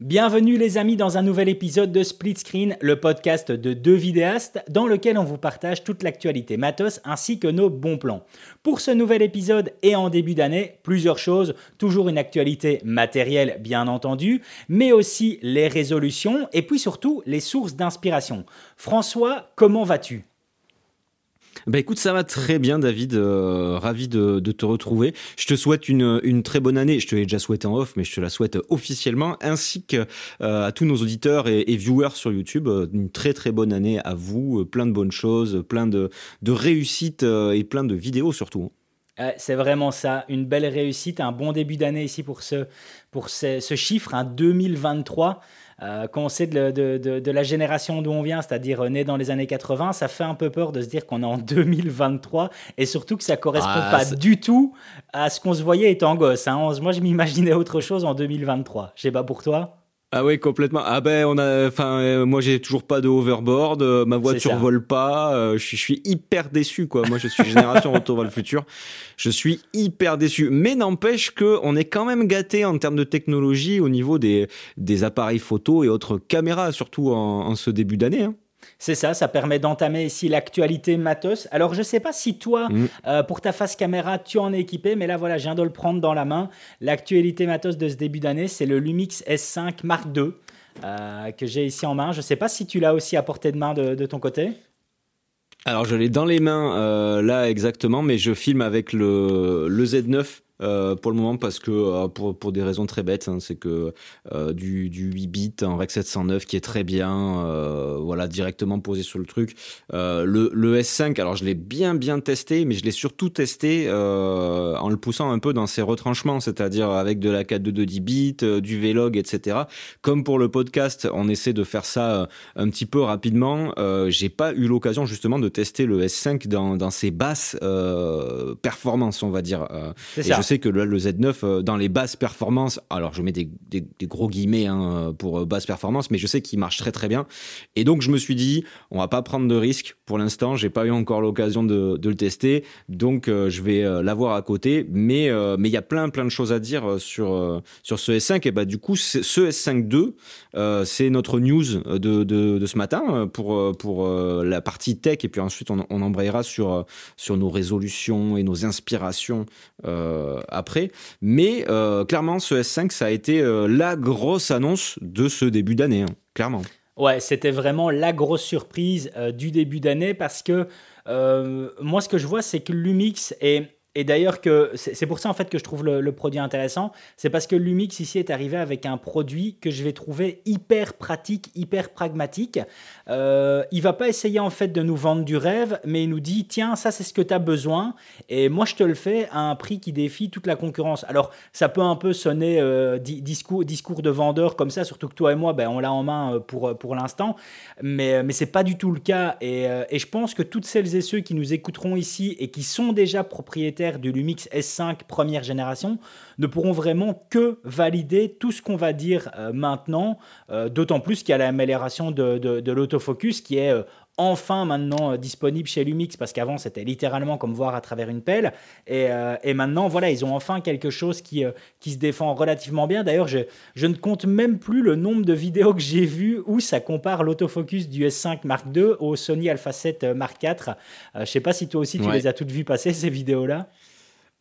Bienvenue les amis dans un nouvel épisode de Split Screen, le podcast de deux vidéastes dans lequel on vous partage toute l'actualité matos ainsi que nos bons plans. Pour ce nouvel épisode et en début d'année, plusieurs choses, toujours une actualité matérielle bien entendu, mais aussi les résolutions et puis surtout les sources d'inspiration. François, comment vas-tu? Bah écoute, ça va très bien, David. Euh, ravi de, te retrouver. Je te souhaite une, très bonne année. Je te l'ai déjà souhaité en off, mais je te la souhaite officiellement, ainsi que euh, à tous nos auditeurs et, viewers sur YouTube. Euh, une très très bonne année à vous. plein de bonnes choses, plein de, réussites et plein de vidéos surtout. C'est vraiment ça, une belle réussite, un bon début d'année ici pour ce, pour ce, chiffre, un 2023. Euh, quand on sait de, la génération d'où on vient, c'est-à-dire euh, né dans les années 80, ça fait un peu peur de se dire qu'on est en 2023 et surtout que ça correspond ah, pas du tout à ce qu'on se voyait étant gosse. Hein. Moi, je m'imaginais autre chose en 2023. Je sais pas pour toi. Ah oui, complètement. Ah ben on a, enfin euh, moi j'ai toujours pas de overboard, euh, ma voiture vole pas, euh, je, suis, hyper déçu quoi. Moi je suis génération retour vers le futur, je suis hyper déçu. Mais n'empêche que on est quand même gâté en termes de technologie au niveau des des appareils photo et autres caméras, surtout en, en ce début d'année. Hein. C'est ça, ça permet d'entamer ici l'actualité matos. Alors je ne sais pas si toi, mm. euh, pour ta face caméra, tu en es équipé, mais là voilà, je viens de le prendre dans la main. L'actualité matos de ce début d'année, c'est le Lumix S5 Mark II euh, que j'ai ici en main. Je ne sais pas si tu l'as aussi à portée de main de, ton côté. Alors je l'ai dans les mains euh, là exactement, mais je filme avec le, le Z9 euh, pour le moment parce que euh, pour, pour des raisons très bêtes, hein, c'est que euh, du, du 8 bits en Rec 709 qui est très bien, voilà directement posé sur le truc. le, le S5, alors je l'ai bien bien testé, mais je l'ai surtout testé en le poussant un peu dans ses retranchements, c'est-à-dire avec de la 4.2 10 bits, du Vlog, etc. Comme pour le podcast, on essaie de faire ça un petit peu rapidement. J'ai pas eu l'occasion justement de tester le S5 dans, dans ses basses performances, on va dire. C'est ça que le, Z9, euh, dans les basses performances, alors je mets des, gros guillemets hein, pour euh, basses performances, mais je sais qu'il marche très très bien. Et donc je me suis dit, on va pas prendre de risques pour l'instant. J'ai pas eu encore l'occasion de, le tester, donc euh, je vais l'avoir à côté. Mais mais il y a plein plein de choses à dire sur sur ce S5. Et bah du coup, ce S5 II, c'est notre news de, de, ce matin pour pour la partie tech. Et puis ensuite, on, embrayera sur sur nos résolutions et nos inspirations euh, après. Mais euh, clairement, ce S5, ça a été euh, la grosse annonce de ce début d'année, hein, clairement. Ouais, c'était vraiment la grosse surprise du début d'année parce que moi, ce que je vois, c'est que Lumix est et d'ailleurs que c'est pour ça en fait que je trouve le, produit intéressant, c'est parce que Lumix ici est arrivé avec un produit que je vais trouver hyper pratique, hyper pragmatique. Euh, il va pas essayer en fait de nous vendre du rêve, mais il nous dit tiens ça c'est ce que tu as besoin et moi je te le fais à un prix qui défie toute la concurrence. Alors ça peut un peu sonner euh, discours, discours de vendeur comme ça, surtout que toi et moi ben, on l'a en main euh, pour, pour l'instant, mais, mais c'est pas du tout le cas et, euh, et je pense que toutes celles et ceux qui nous écouteront ici et qui sont déjà propriétaires du Lumix S5 première génération ne pourront vraiment que valider tout ce qu'on va dire euh, maintenant, euh, d'autant plus qu'il y a l'amélioration de, de, l'autofocus qui est euh, enfin maintenant disponible chez Lumix parce qu'avant c'était littéralement comme voir à travers une pelle. Et, et maintenant voilà ils ont enfin quelque chose qui, qui se défend relativement bien. D'ailleurs je, je, ne compte même plus le nombre de vidéos que j'ai vues où ça compare l'autofocus du S5 Mark II au Sony Alpha 7 Mark IV je sais pas si toi aussi tu les as toutes vues passer ces vidéos là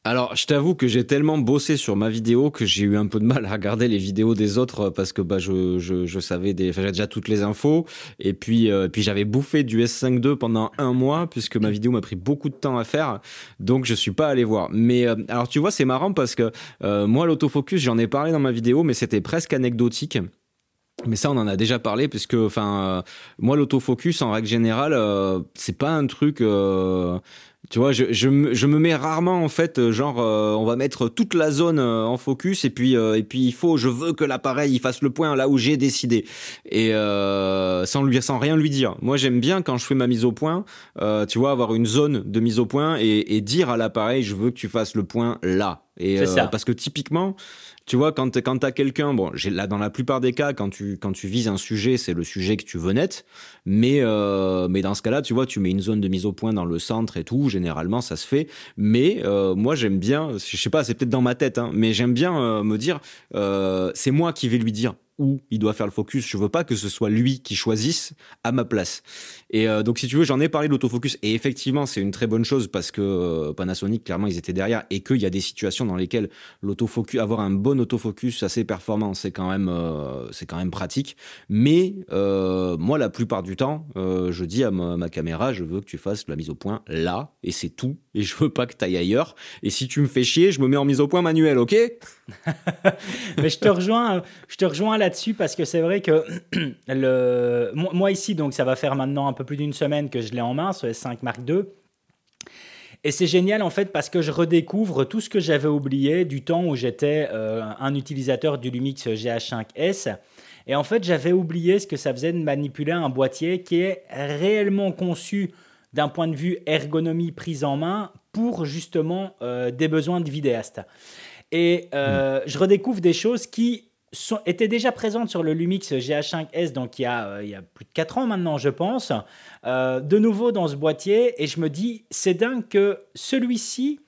alors, je t'avoue que j'ai tellement bossé sur ma vidéo que j'ai eu un peu de mal à regarder les vidéos des autres parce que bah je, je, je savais des, j'avais déjà toutes les infos et puis euh, puis j'avais bouffé du S5 II pendant un mois puisque ma vidéo m'a pris beaucoup de temps à faire, donc je suis pas allé voir. Mais euh, alors tu vois, c'est marrant parce que euh, moi l'autofocus, j'en ai parlé dans ma vidéo, mais c'était presque anecdotique. Mais ça, on en a déjà parlé, puisque, enfin, moi, l'autofocus, en règle générale, c'est pas un truc. Tu vois, je, je, je, me mets rarement en fait, euh, genre, euh, on va mettre toute la zone euh, en focus et puis et puis il faut, je veux que l'appareil il fasse le point là où j'ai décidé et sans lui sans rien lui dire. Moi, j'aime bien quand je fais ma mise au point, tu vois, avoir une zone de mise au point et, et dire à l'appareil, je veux que tu fasses le point là. Et ça. parce que typiquement, tu vois, quand, quand t'as quelqu'un, bon, là, dans la plupart des cas, quand tu, quand tu vises un sujet, c'est le sujet que tu veux net. Mais, euh, mais dans ce cas-là, tu vois, tu mets une zone de mise au point dans le centre et tout. Généralement, ça se fait. Mais euh, moi, j'aime bien, je sais pas, c'est peut-être dans ma tête, hein, mais j'aime bien euh, me dire, c'est moi qui vais lui dire où il doit faire le focus. Je veux pas que ce soit lui qui choisisse à ma place. Et euh, donc, si tu veux, j'en ai parlé de l'autofocus. Et effectivement, c'est une très bonne chose parce que euh, Panasonic, clairement, ils étaient derrière et qu'il y a des situations dans lesquelles l'autofocus, avoir un bon autofocus assez performant, c'est quand même, euh, c'est quand même pratique. Mais moi, la plupart du temps, je dis à ma, caméra, je veux que tu fasses la mise au point là et c'est tout. Et je veux pas que tu ailles ailleurs. Et si tu me fais chier, je me mets en mise au point manuel, ok? Mais je te rejoins, je te rejoins là-dessus parce que c'est vrai que le, moi ici, donc ça va faire maintenant un peu plus d'une semaine que je l'ai en main, ce S5 Mark II. Et c'est génial en fait parce que je redécouvre tout ce que j'avais oublié du temps où j'étais euh, un utilisateur du Lumix GH5S. Et en fait, j'avais oublié ce que ça faisait de manipuler un boîtier qui est réellement conçu d'un point de vue ergonomie prise en main pour justement euh, des besoins de vidéaste. Et euh, je redécouvre des choses qui sont, étaient déjà présentes sur le Lumix GH5S, donc il y, a, euh, il y a plus de 4 ans maintenant, je pense, euh, de nouveau dans ce boîtier. Et je me dis, c'est dingue que celui-ci,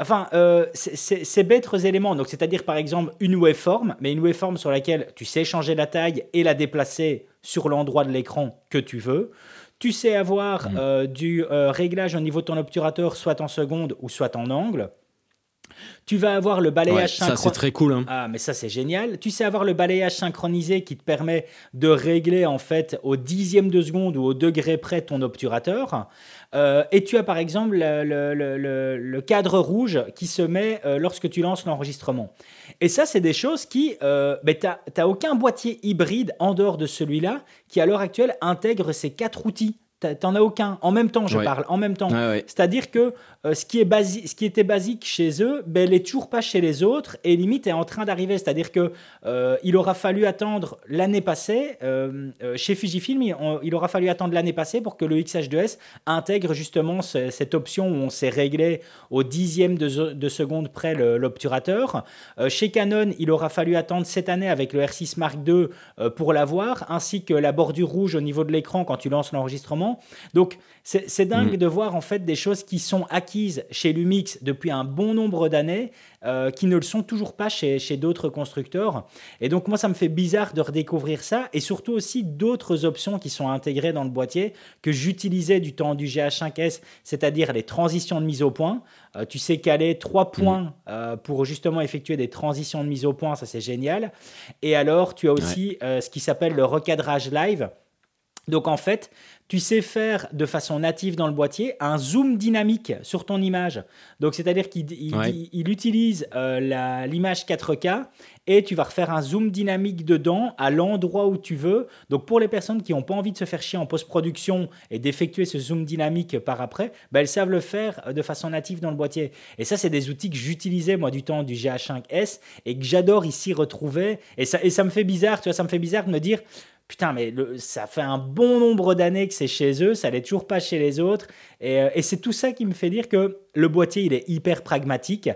enfin, ces bêtes éléments, donc c'est-à-dire par exemple une waveform, mais une waveform sur laquelle tu sais changer la taille et la déplacer sur l'endroit de l'écran que tu veux. Tu sais avoir mmh. du réglage au niveau de ton obturateur, soit en seconde ou soit en angle. Tu vas avoir le balayage synchronisé. Ça, c'est très cool. Hein. Ah, mais ça, c'est génial. Tu sais avoir le balayage synchronisé qui te permet de régler, en fait, au dixième de seconde ou au degré près ton obturateur. Euh, et tu as, par exemple, le, cadre rouge qui se met euh, lorsque tu lances l'enregistrement. Et ça, c'est des choses qui. Euh, tu n'as aucun boîtier hybride en dehors de celui-là qui, à l'heure actuelle, intègre ces quatre outils. T'en as aucun. En même temps, je parle. En même temps. C'est-à-dire que euh, ce, qui est basi ce qui était basique chez eux, ben, elle n'est toujours pas chez les autres et limite est en train d'arriver. C'est-à-dire que euh, il aura fallu attendre l'année passée, euh, chez Fujifilm, il, il, aura fallu attendre l'année passée pour que le XH2S intègre justement cette option où on s'est réglé au dixième de, de seconde près l'obturateur. chez Canon, il aura fallu attendre cette année avec le R6 Mark II pour l'avoir, ainsi que la bordure rouge au niveau de l'écran quand tu lances l'enregistrement. Donc, c'est dingue mm. de voir en fait des choses qui sont acquises chez Lumix depuis un bon nombre d'années, euh, qui ne le sont toujours pas chez, d'autres constructeurs. Et donc, moi, ça me fait bizarre de redécouvrir ça, et surtout aussi d'autres options qui sont intégrées dans le boîtier que j'utilisais du temps du GH5S, c'est-à-dire les transitions de mise au point. Euh, tu sais caler trois mm. points euh, pour justement effectuer des transitions de mise au point, ça c'est génial. Et alors, tu as aussi ce qui s'appelle le recadrage live. Donc en fait, tu sais faire de façon native dans le boîtier un zoom dynamique sur ton image. Donc, c'est-à-dire qu'il il, utilise euh, l'image 4K et tu vas refaire un zoom dynamique dedans à l'endroit où tu veux. Donc, pour les personnes qui n'ont pas envie de se faire chier en post-production et d'effectuer ce zoom dynamique par après, bah, elles savent le faire euh, de façon native dans le boîtier. Et ça, c'est des outils que j'utilisais moi du temps du GH5S et que j'adore ici retrouver. Et ça, et ça me fait bizarre, tu vois, ça me fait bizarre de me dire putain, mais ça fait un bon nombre d'années que c'est chez eux, ça n'est toujours pas chez les autres. Euh, et, c'est tout ça qui me fait dire que le boîtier, il est hyper pragmatique.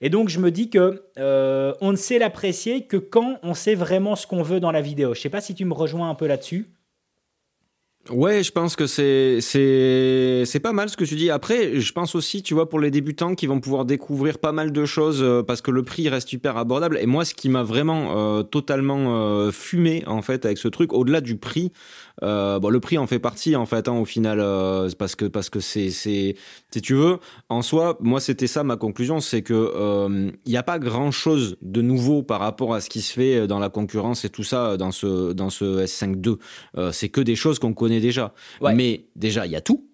Et donc, je me dis que euh, on ne sait l'apprécier que quand on sait vraiment ce qu'on veut dans la vidéo. Je sais pas si tu me rejoins un peu là-dessus. Ouais, je pense que c'est c'est c'est pas mal ce que tu dis. Après, je pense aussi, tu vois, pour les débutants qui vont pouvoir découvrir pas mal de choses euh, parce que le prix reste super abordable. Et moi, ce qui m'a vraiment euh, totalement euh, fumé en fait avec ce truc, au-delà du prix, euh, bon, le prix en fait partie en fait hein, au final euh, parce que parce que c'est c'est si tu veux. En soi moi c'était ça ma conclusion c'est que il euh, n'y a pas grand chose de nouveau par rapport à ce qui se fait dans la concurrence et tout ça dans ce dans ce S5 II c'est que des choses qu'on connaît déjà. Mais déjà il y a tout.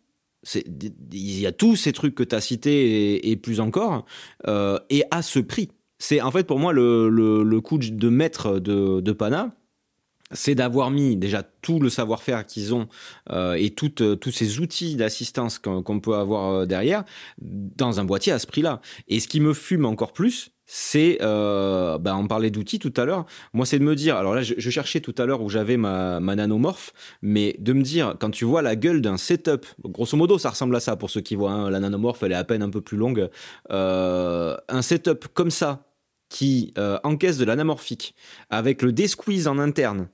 Il y a tous ces trucs que tu as cités et, plus encore et à ce prix. C'est en fait pour moi le, le, le coup de maître de, de Pana c'est d'avoir mis déjà tout le savoir-faire qu'ils ont euh, et euh, tous ces outils d'assistance qu'on peut avoir euh, derrière dans un boîtier à ce prix-là. Et ce qui me fume encore plus, c'est, euh, bah, on parlait d'outils tout à l'heure. Moi, c'est de me dire, alors là, je, cherchais tout à l'heure où j'avais ma, ma, nanomorphe, mais de me dire, quand tu vois la gueule d'un setup, grosso modo, ça ressemble à ça pour ceux qui voient. Hein, la nanomorphe, elle est à peine un peu plus longue. un setup comme ça qui encaisse de l'anamorphique avec le desqueeze en interne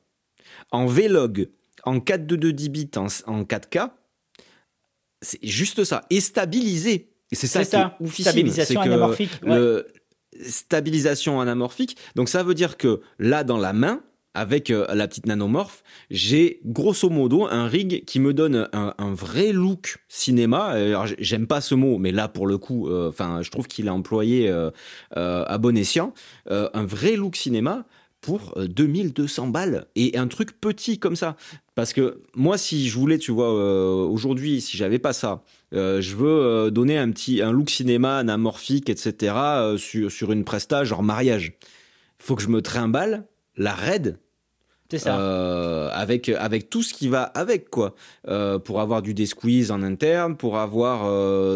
en Vlog, en 4.2 10 bits, en, 4K, c'est juste ça. Et stabilisé. C'est ça, ça. Stabilisation anamorphique. stabilisation anamorphique. Donc ça veut dire que là, dans la main, avec la petite nanomorph, j'ai grosso modo un rig qui me donne un, vrai look cinéma. Alors, j'aime pas ce mot, mais là pour le coup, enfin, je trouve qu'il est employé à bon escient. un vrai look cinéma pour 2200 balles et un truc petit comme ça. Parce que moi, si je voulais, tu vois, aujourd'hui, si j'avais pas ça, euh, je veux euh, donner un petit un look cinéma anamorphique, etc. Euh, sur, sur une presta genre mariage. Faut que je me trimballe la raid. C'est ça. avec avec tout ce qui va avec quoi. pour avoir du desqueeze en interne, pour avoir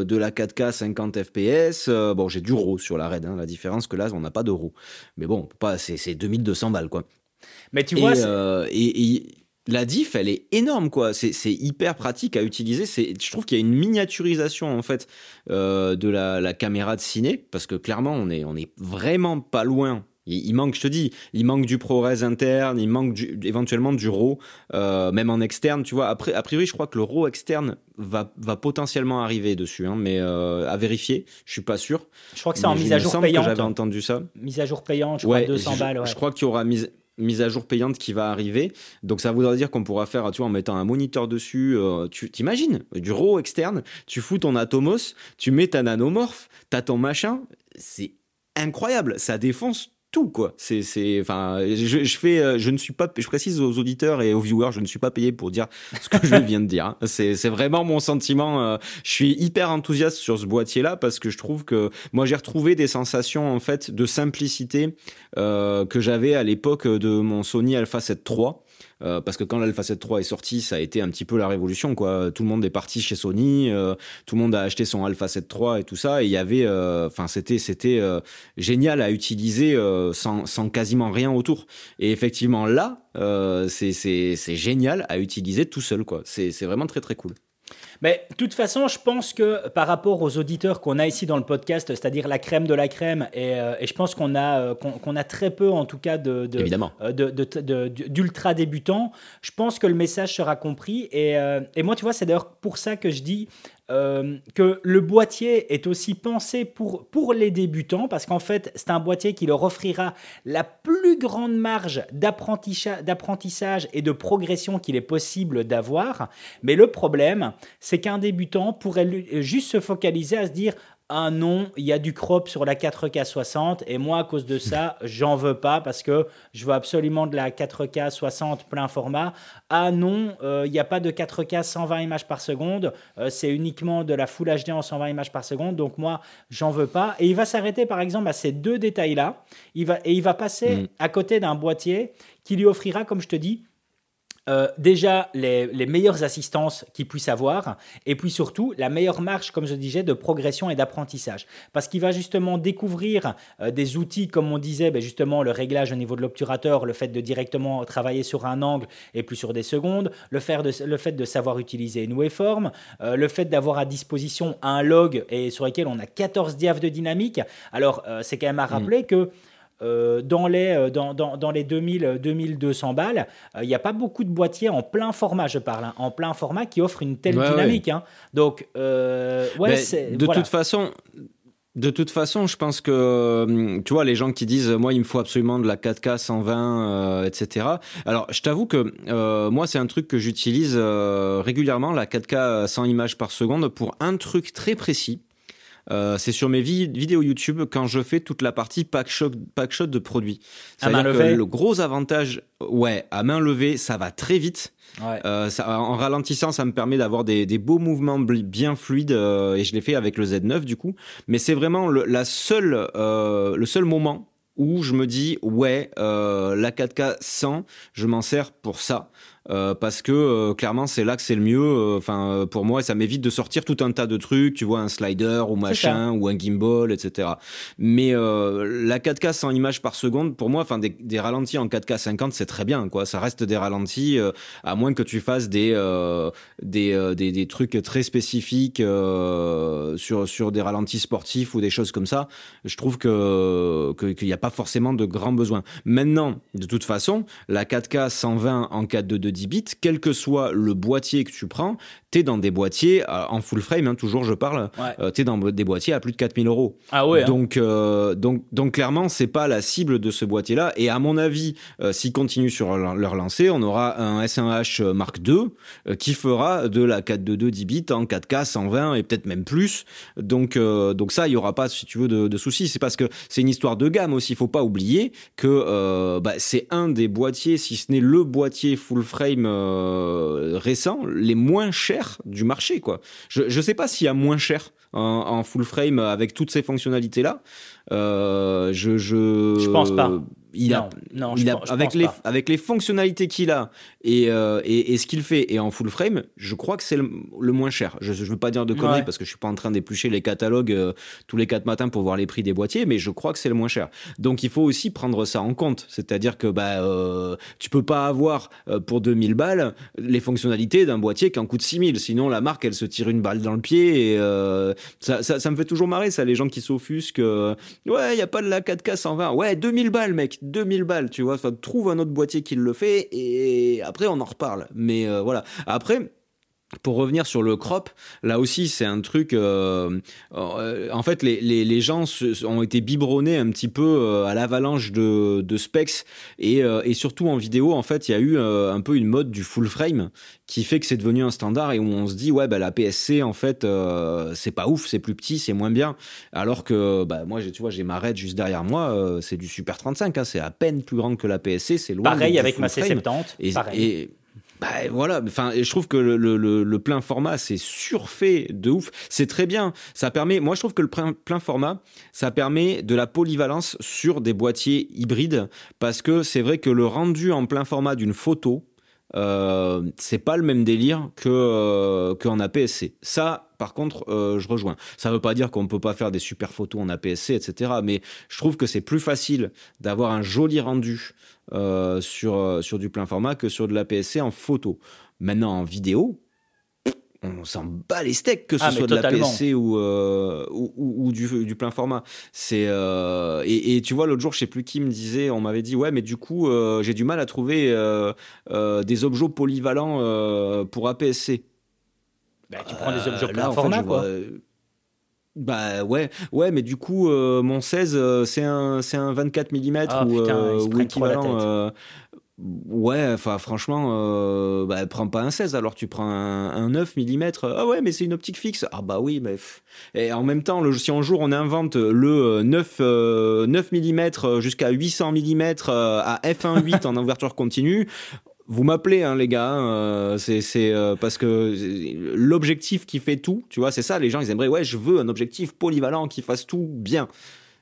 de la 4K 50 FPS. bon, j'ai du RAW sur la raid. Hein, la différence que là, on n'a pas de RAW. Mais bon, pas c'est 2200 balles quoi. Mais tu vois, et, et la diff, elle est énorme, quoi. C'est hyper pratique à utiliser. Je trouve qu'il y a une miniaturisation en fait euh, de la, caméra de ciné, parce que clairement, on est, on est vraiment pas loin. Il, manque, je te dis, il manque du ProRes interne, il manque éventuellement du RAW, euh, même en externe, tu vois. Après, a priori, je crois que le RAW externe va, va potentiellement arriver dessus, hein, mais euh, à vérifier. Je suis pas sûr. Je crois que c'est en mise à jour payante. J'avais entendu ça. Mise à jour payante, je crois 200 balles. Ouais. Je crois qu'il y aura mise mise à jour payante qui va arriver. Donc ça voudra dire qu'on pourra faire, tu vois, en mettant un moniteur dessus, euh, tu t'imagines, du RAW externe, tu fous ton Atomos, tu mets ta nanomorph, t'as ton machin, c'est incroyable, ça défonce tout quoi. C'est c'est enfin je, je, fais euh, je ne suis pas je précise aux auditeurs et aux viewers, je ne suis pas payé pour dire ce que je viens de dire. Hein. C'est c'est vraiment mon sentiment euh, je suis hyper enthousiaste sur ce boîtier là parce que je trouve que moi j'ai retrouvé des sensations en fait de simplicité euh, que j'avais à l'époque de mon Sony Alpha 7 III euh, parce que quand l'Alpha 7 III est sorti, ça a été un petit peu la révolution, quoi. Tout le monde est parti chez Sony, euh, tout le monde a acheté son Alpha 7 III et tout ça, et il y avait, euh, enfin, c'était, c'était génial à utiliser sans, sans quasiment rien autour. Et effectivement, là, c'est, génial à utiliser tout seul, quoi. C'est vraiment très très cool. Mais de toute façon, je pense que par rapport aux auditeurs qu'on a ici dans le podcast, c'est-à-dire la crème de la crème, et, euh, je pense qu'on a, euh, qu'on, a très peu en tout cas de, euh, de, d'ultra débutants, je pense que le message sera compris. Et, et moi, tu vois, c'est d'ailleurs pour ça que je dis euh, que le boîtier est aussi pensé pour, pour les débutants, parce qu'en fait, c'est un boîtier qui leur offrira la plus grande marge d'apprentissage et de progression qu'il est possible d'avoir. Mais le problème, c'est qu'un débutant pourrait juste se focaliser à se dire ah non, il y a du crop sur la 4K 60 et moi à cause de ça, j'en veux pas parce que je veux absolument de la 4K 60 plein format. Ah non, euh, il n'y a pas de 4K 120 images par seconde, euh, c'est uniquement de la Full HD en 120 images par seconde, donc moi j'en veux pas. Et il va s'arrêter par exemple à ces deux détails-là, il va, et il va passer mm. à côté d'un boîtier qui lui offrira, comme je te dis, euh, déjà les, meilleures assistances qu'il puisse avoir et puis surtout la meilleure marche, comme je disais, de progression et d'apprentissage. Parce qu'il va justement découvrir euh, des outils, comme on disait, ben justement le réglage au niveau de l'obturateur, le fait de directement travailler sur un angle et plus sur des secondes, le, le fait de savoir utiliser une waveform, euh, le fait d'avoir à disposition un log et sur lequel on a 14 diaph de dynamique. Alors c'est quand même à mmh. rappeler que dans les, euh, dans, dans, dans, les 2000, 2200 balles, il n'y a pas beaucoup de boîtiers en plein format, je parle, hein, en plein format qui offrent une telle dynamique. Hein. Donc, euh, ouais, de toute façon. De toute façon, je pense que tu vois les gens qui disent moi il me faut absolument de la 4K 120 etc. Alors je t'avoue que moi c'est un truc que j'utilise régulièrement la 4K 100 images par seconde pour un truc très précis. Euh, c'est sur mes vidéos YouTube quand je fais toute la partie pack shot, pack shot de produits. À main levée. Le gros avantage, ouais, à main levée, ça va très vite. Euh, en ralentissant, ça me permet d'avoir des, beaux mouvements bien fluides euh, et je l'ai fait avec le Z9 du coup. Mais c'est vraiment le, la seule, le seul moment où je me dis ouais, la 4K 100, je m'en sers pour ça. Euh, parce que euh, clairement c'est là que c'est le mieux. Euh, enfin pour moi ça m'évite de sortir tout un tas de trucs, tu vois un slider ou machin ou un gimbal, etc. Mais la 4K 100 images par seconde pour moi, enfin des, des, ralentis en 4K 50 c'est très bien quoi. Ça reste des ralentis à moins que tu fasses des des, des, des, trucs très spécifiques sur sur des ralentis sportifs ou des choses comme ça. Je trouve que qu'il n'y a pas forcément de grands besoins. Maintenant de toute façon la 4K 120 en 4 de 10 bits, quel que soit le boîtier que tu prends, tu es dans des boîtiers en full frame, hein, toujours je parle, tu es dans des boîtiers à plus de 4000 euros. Ah ouais. Hein. Donc, donc, donc clairement, c'est pas la cible de ce boîtier-là. Et à mon avis, s'ils continuent sur leur lancée, on aura un S1H Mark II qui fera de la 422 10 bits en 4K 120 et peut-être même plus. Donc, donc ça, il y aura pas, si tu veux, de, de soucis. C'est parce que c'est une histoire de gamme aussi. Il faut pas oublier que bah, c'est un des boîtiers, si ce n'est le boîtier full frame euh, récent, les moins chers du marché. Quoi. Je ne sais pas s'il y a moins cher en, full frame avec toutes ces fonctionnalités-là. Euh, je, je, je pense pas il a, non, il a avec les avec les fonctionnalités qu'il a et, euh, et, et, ce qu'il fait et en full frame, je crois que c'est le, moins cher. Je ne veux pas dire de conneries parce que je suis pas en train d'éplucher les catalogues euh, tous les quatre matins pour voir les prix des boîtiers, mais je crois que c'est le moins cher. Donc il faut aussi prendre ça en compte, c'est-à-dire que bah euh, tu peux pas avoir euh, pour 2000 balles les fonctionnalités d'un boîtier qui en coûte 6000, sinon la marque elle se tire une balle dans le pied et ça, ça, ça, me fait toujours marrer ça les gens qui s'offusquent ouais, il y a pas de la 4K 120. Ouais, 2000 balles mec 2000 balles, tu vois. Enfin, trouve un autre boîtier qui le fait et après on en reparle. Mais euh, voilà. Après, pour revenir sur le crop, là aussi c'est un truc. Euh, euh, en fait, les, les, les, gens ont été biberonnés un petit peu euh, à l'avalanche de, de specs et, et, surtout en vidéo, en fait, il y a eu un peu une mode du full frame qui fait que c'est devenu un standard et où on se dit ouais bah la PSC en fait c'est pas ouf, c'est plus petit, c'est moins bien. Alors que bah moi tu vois j'ai ma Red juste derrière moi, c'est du Super 35, hein, c'est à peine plus grande que la PSC, c'est loin. Pareil avec ma C70. Et, pareil. et bah, voilà, enfin, je trouve que le, le, le plein format, c'est surfait de ouf. C'est très bien. Ça permet, moi, je trouve que le plein, plein format, ça permet de la polyvalence sur des boîtiers hybrides parce que c'est vrai que le rendu en plein format d'une photo, euh, c'est pas le même délire que euh, qu'en APS-C. Ça, par contre, euh, je rejoins. Ça veut pas dire qu'on peut pas faire des super photos en APS-C, etc. Mais je trouve que c'est plus facile d'avoir un joli rendu euh, sur, euh, sur du plein format que sur de la PSC en photo. Maintenant, en vidéo, on s'en bat les steaks que ce ah, soit de la PSC ou, euh, ou, ou, du, du, plein format. C'est euh, et, et, tu vois l'autre jour, je sais plus qui me disait, on m'avait dit ouais, mais du coup euh, j'ai du mal à trouver des objets polyvalents pour APS-C. Bah, tu prends des objets plein format quoi. Bah ouais, ouais, mais du coup, euh, mon 16, euh, c'est un, c'est un 24 mm ah, ou, euh, ou équivalent. ouais, enfin franchement, bah, prends pas un 16, alors tu prends un, 9 mm. Ah ouais, mais c'est une optique fixe. Ah bah oui, mais et en même temps, le, si un jour on invente le 9 9 mm jusqu'à 800 mm à f1.8 en ouverture continue, vous m'appelez, hein, les gars. Hein, euh, c'est euh, parce que l'objectif qui fait tout, tu vois, c'est ça. Les gens, ils aimeraient, ouais, je veux un objectif polyvalent qui fasse tout bien.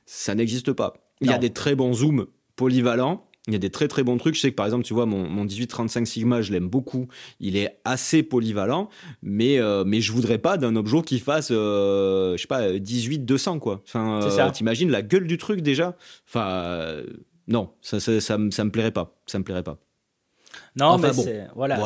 Ça n'existe pas. Il y a des très bons zooms polyvalents. Il y a des très très bons trucs. Je sais que par exemple, tu vois, mon, mon 1835 Sigma, je l'aime beaucoup. Il est assez polyvalent, mais euh, mais je voudrais pas d'un objet qui fasse, je sais pas, 18 200 quoi. Enfin, t'imagines la gueule du truc déjà? Enfin, non, ça ça, ça, ça me plairait pas. Ça me plairait pas. Non, mais voilà,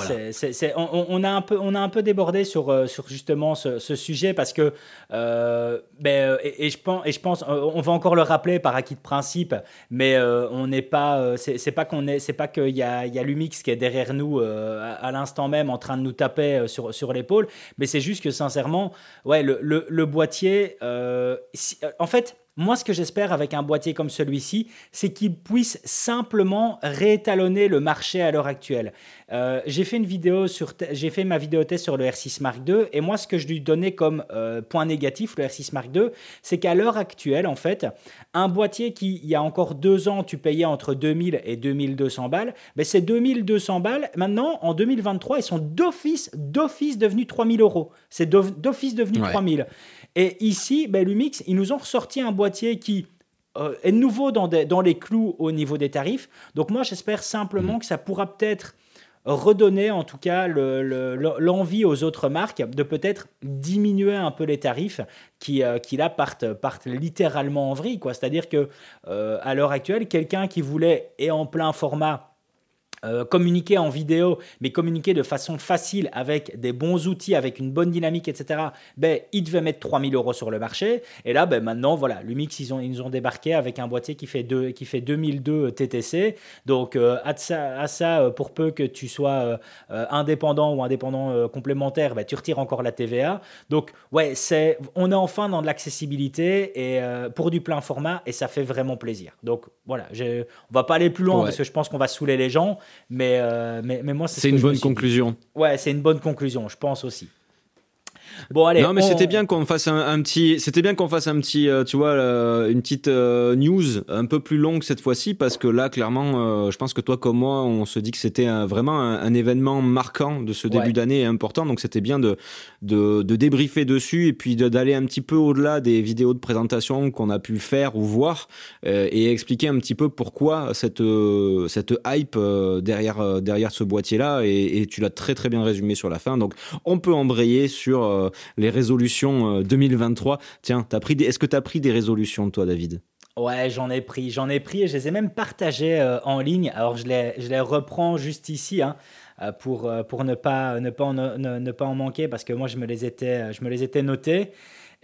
on, on, a un peu on a un peu débordé sur euh, sur justement ce, ce, sujet parce que euh, ben, et, je pense et je pense on va encore le rappeler par acquis de principe, mais euh, on n'est pas c'est pas qu'on est c'est pas qu'il y a il y a Lumix qui est derrière nous à, l'instant même en train de nous taper sur sur l'épaule, mais c'est juste que sincèrement ouais le le, le boîtier en fait moi, ce que j'espère avec un boîtier comme celui-ci, c'est qu'il puisse simplement réétalonner le marché à l'heure actuelle. Euh, j'ai fait une vidéo sur, j'ai fait ma vidéo test sur le R6 Mark II, et moi, ce que je lui donnais comme euh, point négatif, le R6 Mark II, c'est qu'à l'heure actuelle, en fait, un boîtier qui, il y a encore deux ans, tu payais entre 2000 et 2200 balles, ben ces 2200 balles, maintenant, en 2023, ils sont d'office, d'office devenus 3000 euros. C'est d'office devenu 3000. Et ici, ben, Lumix, ils nous ont ressorti un boîtier qui euh, est nouveau dans, dans, les clous au niveau des tarifs. Donc moi, j'espère simplement mm. que ça pourra peut-être redonner en tout cas l'envie aux autres marques de peut-être diminuer un peu les tarifs qui, euh, qui là partent, partent littéralement en vrille. C'est-à-dire que euh, à l'heure actuelle, quelqu'un qui voulait, et en plein format, euh, communiquer en vidéo, mais communiquer de façon facile avec des bons outils, avec une bonne dynamique, etc., ben, ils devaient mettre 3000 euros sur le marché. Et là, ben, maintenant, voilà, Lumix, ils, ont, ils nous ont débarqué avec un boîtier qui fait, deux, qui fait 2002 TTC. Donc, euh, à, ça, à ça, euh, pour peu que tu sois indépendant ou indépendant complémentaire, ben, tu retires encore la TVA. Donc, ouais, c'est, on est enfin dans de l'accessibilité et pour du plein format et ça fait vraiment plaisir. Donc, voilà, on va pas aller plus loin parce que je pense qu'on va saouler les gens. Mais, euh, mais, mais, moi, c'est une bonne conclusion. Ouais, c'est une bonne conclusion, je pense aussi. Bon, allez. Non, mais c'était bien qu'on fasse un, petit, c'était bien qu'on fasse un petit, euh, tu vois, euh, une petite euh, news un peu plus longue cette fois-ci parce que là, clairement, je pense que toi comme moi, on se dit que c'était vraiment un, événement marquant de ce début d'année et important. Donc c'était bien de, de, de, débriefer dessus et puis d'aller un petit peu au-delà des vidéos de présentation qu'on a pu faire ou voir et expliquer un petit peu pourquoi cette, cette hype derrière, derrière ce boîtier-là. Et, et tu l'as très très bien résumé sur la fin. Donc on peut embrayer sur euh, les résolutions 2023. Euh, Tiens, pris est-ce que tu as pris des résolutions, toi, David? Ouais, j'en ai pris, j'en ai pris et je les ai même partagées euh, en ligne. Alors je les, je les reprends juste ici hein, pour, pour ne, pas, ne, pas en, ne, pas en manquer parce que moi je me les étais, je me les étais notés.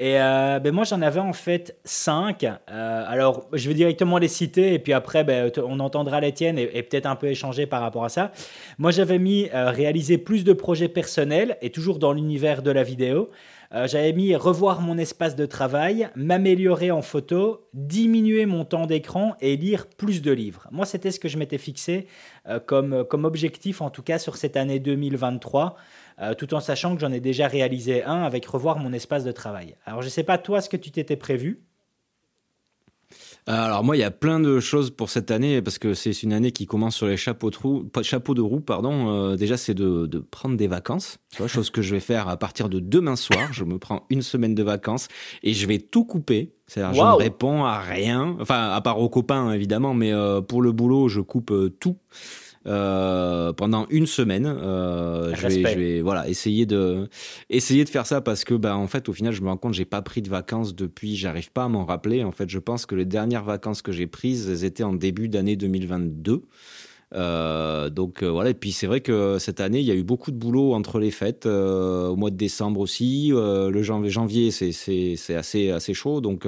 Et ben moi, j'en avais en fait cinq. alors, je vais directement les citer et puis après, ben, on entendra les tiennes et, peut-être un peu échanger par rapport à ça. Moi, j'avais mis réaliser plus de projets personnels et toujours dans l'univers de la vidéo. j'avais mis revoir mon espace de travail, m'améliorer en photo, diminuer mon temps d'écran et lire plus de livres. Moi, c'était ce que je m'étais fixé comme, comme objectif, en tout cas sur cette année 2023. Euh, tout en sachant que j'en ai déjà réalisé un avec revoir mon espace de travail. Alors je ne sais pas toi ce que tu t'étais prévu? Euh, alors moi, il y a plein de choses pour cette année parce que c'est une année qui commence sur les chapeaux de roue. Chapeaux de roue pardon. Euh, déjà, c'est de, prendre des vacances. Tu chose que je vais faire à partir de demain soir. Je me prends une semaine de vacances et je vais tout couper. C'est-à-dire, je ne réponds à rien. Enfin, à part aux copains évidemment, mais pour le boulot, je coupe tout. Euh, pendant une semaine. Euh, je, vais, je, vais, voilà essayer de essayer de faire ça parce que bah en fait au final je me rends compte j'ai pas pris de vacances depuis j'arrive pas à m'en rappeler en fait je pense que les dernières vacances que j'ai prises elles étaient en début d'année 2022 euh, donc euh, voilà, et puis c'est vrai que cette année, il y a eu beaucoup de boulot entre les fêtes, euh, au mois de décembre aussi. le janvier, c'est assez, assez chaud, donc,